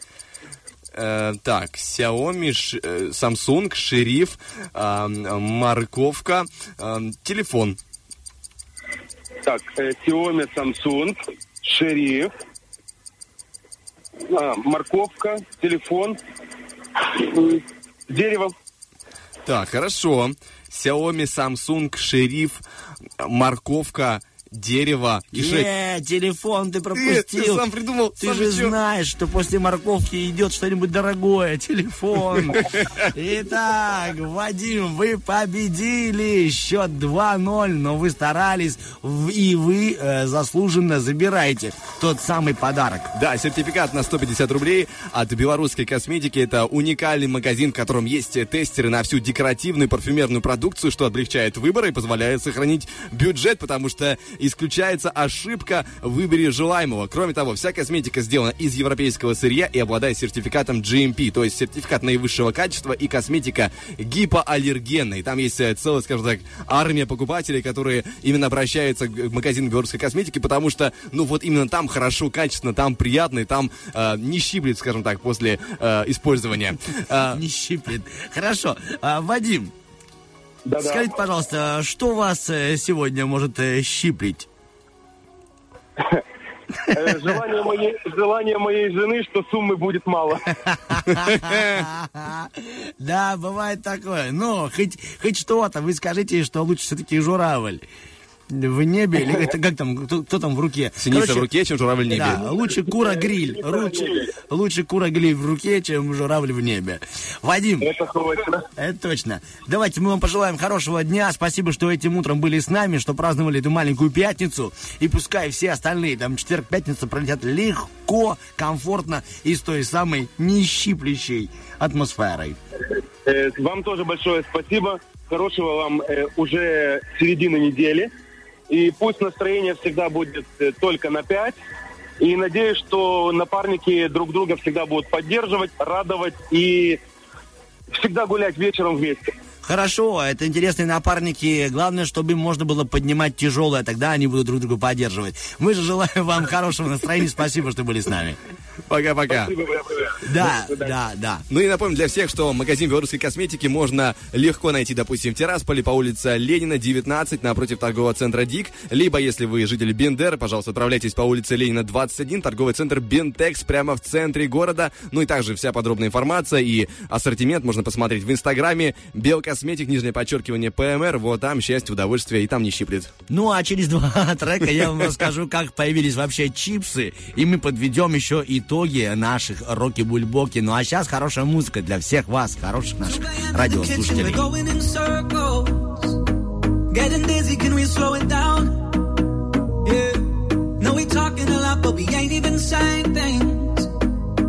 Э, так, Xiaomi, ш- э, Samsung, шериф, э, морковка, э, телефон. Так, э, Xiaomi, Samsung, шериф, а, морковка, телефон, дерево. Так, хорошо. Xiaomi, Samsung, шериф, морковка, дерево, кишек. Е, телефон ты пропустил. ты сам придумал. Ты сам же чё? знаешь, что после морковки идет что-нибудь дорогое. Телефон. Итак, Вадим, вы победили. Счет 2-0, но вы старались. И вы э, заслуженно забираете тот самый подарок. Да, сертификат на 150 рублей от белорусской косметики. Это уникальный магазин, в котором есть тестеры на всю декоративную парфюмерную продукцию, что облегчает выбор и позволяет сохранить бюджет, потому что исключается ошибка в выборе желаемого. Кроме того, вся косметика сделана из европейского сырья и обладает сертификатом GMP, то есть сертификат наивысшего качества и косметика гипоаллергенная. Там есть э, целая, скажем так, армия покупателей, которые именно обращаются к магазину белорусской косметики, потому что, ну вот именно там хорошо, качественно, там приятно, и там э, не щиплет, скажем так, после э, использования. Не щиплет. Хорошо. А, Вадим, Да-да. скажите, пожалуйста, что вас э, сегодня может э, щиплить? Э, Желание моей, желание моей жены, что суммы будет мало. Да, бывает такое. Но хоть, хоть что-то, вы скажите, что лучше все-таки журавль. В небе, или это как там, кто, кто там в руке? Синица Короче, в руке, чем журавль в небе. Да, лучше кура-гриль. Лучше, лучше кура-гриль в руке, чем журавль в небе. Вадим, Это точно. это точно. Давайте мы вам пожелаем хорошего дня. Спасибо, что этим утром были с нами, что праздновали эту маленькую пятницу. И пускай все остальные, там, четверг, пятница пролетят легко, комфортно и с той самой нещиплющей атмосферой. Э, Вам тоже большое спасибо. Хорошего вам э, уже середины недели. И пусть настроение всегда будет э, только на 5. И надеюсь, что напарники друг друга всегда будут поддерживать, радовать и всегда гулять вечером вместе. Хорошо, это интересные напарники. Главное, чтобы им можно было поднимать тяжелое, тогда они будут друг друга поддерживать. Мы же желаем вам хорошего настроения. Спасибо, что были с нами. Пока-пока. Да, да, да. Ну и напомню для всех, что магазин белорусской косметики можно легко найти, допустим, в Тирасполе по улице Ленина, 19, напротив торгового центра ДИК. Либо, если вы жители Бендер, пожалуйста, отправляйтесь по улице Ленина, 21, торговый центр Бентекс прямо в центре города. Ну и также вся подробная информация и ассортимент можно посмотреть в Инстаграме Белкосметик, нижнее подчеркивание ПМР. Вот там счастье, удовольствие и там не щиплет. Ну, а через два трека я вам расскажу, как появились вообще чипсы. И мы подведем еще итоги наших роки-бульбоки. Ну, а сейчас хорошая музыка для всех вас, хороших наших радиослушателей. Getting dizzy, can we slow it down? Yeah. No, we talking a lot, but we ain't even saying things.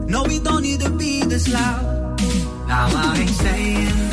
No, we don't need to be this loud. Now I ain't saying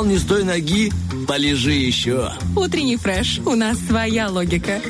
Встал не с той ноги, полежи еще. Утренний фреш. У нас своя логика.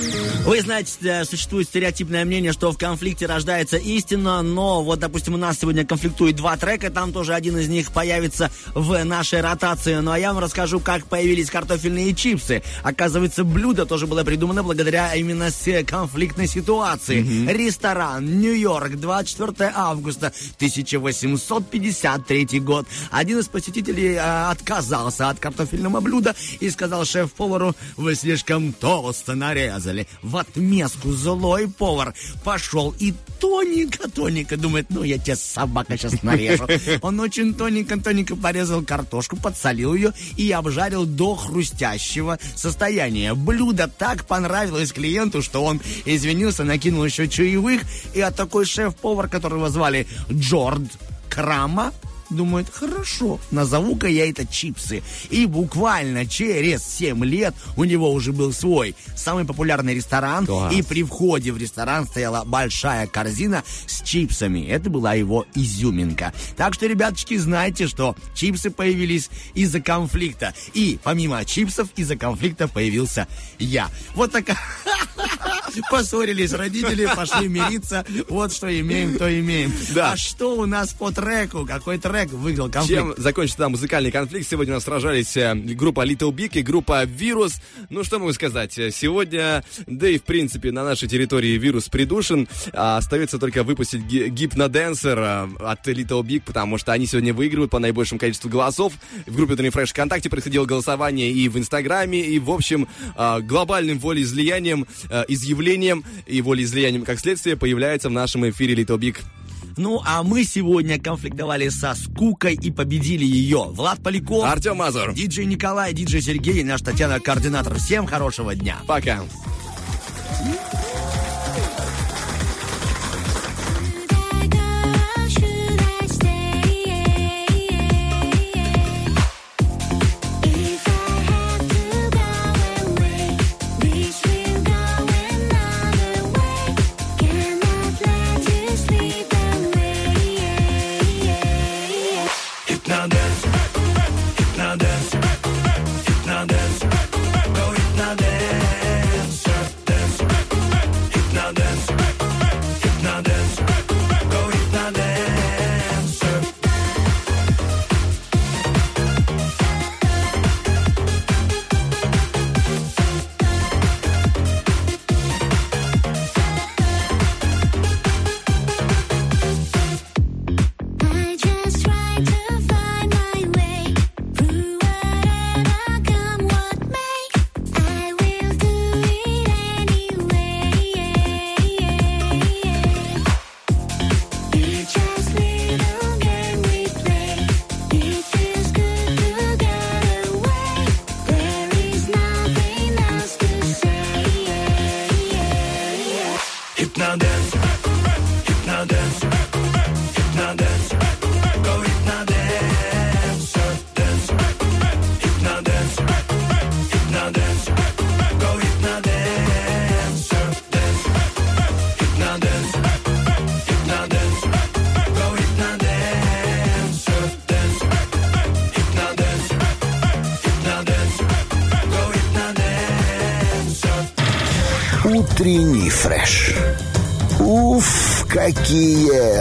Вы знаете, существует стереотипное мнение, что в конфликте рождается истина, но вот, допустим, у нас сегодня конфликтует два трека, там тоже один из них появится в нашей ротации. Ну а я вам расскажу, как появились картофельные чипсы. Оказывается, блюдо тоже было придумано благодаря именно конфликтной ситуации. Ресторан Нью-Йорк, 24 августа 1853 год. Один из посетителей э, отказался от картофельного блюда и сказал шеф-повару, вы слишком толсто нарезали. В отместку злой повар пошел и тоненько-тоненько думает, ну я тебе собака сейчас нарежу. Он очень тоненько-тоненько порезал картошку, подсолил ее и обжарил до хрустящего состояния. Блюдо так понравилось клиенту, что он извинился, накинул еще чаевых, и от такой шеф-повар, которого звали Джорд Крама, думает, хорошо, назову-ка я это чипсы. И буквально через 7 лет у него уже был свой самый популярный ресторан. Класс. И при входе в ресторан стояла большая корзина с чипсами. Это была его изюминка. Так что, ребяточки, знайте, что чипсы появились из-за конфликта. И помимо чипсов из-за конфликта появился я. Вот такая... Поссорились родители, пошли мириться. Вот что имеем, то имеем. Да. А что у нас по треку? Какой трек выиграл конфликт? Чем закончится там музыкальный конфликт? Сегодня у нас сражались э, группа Little Big и группа Вирус. Ну, что могу сказать? Э, Сегодня, да и в принципе, на нашей территории вирус придушен. А Остается только выпустить ги- гипноденсер э, от Little Big, потому что они сегодня выигрывают по наибольшему количеству голосов. В группе Тony Fresh ВКонтакте происходило голосование и в Инстаграме, и, в общем, глобальным волеизлиянием, изъявлением и волеизлиянием, как следствие, появляется в нашем эфире Little Big. Ну, а мы сегодня конфликтовали со скукой и победили ее. Влад Поляков, Артем Мазур. диджей Николай, диджей Сергей и наш Татьяна координатор. Всем хорошего дня. Пока. Утренний фреш. Уф, какие!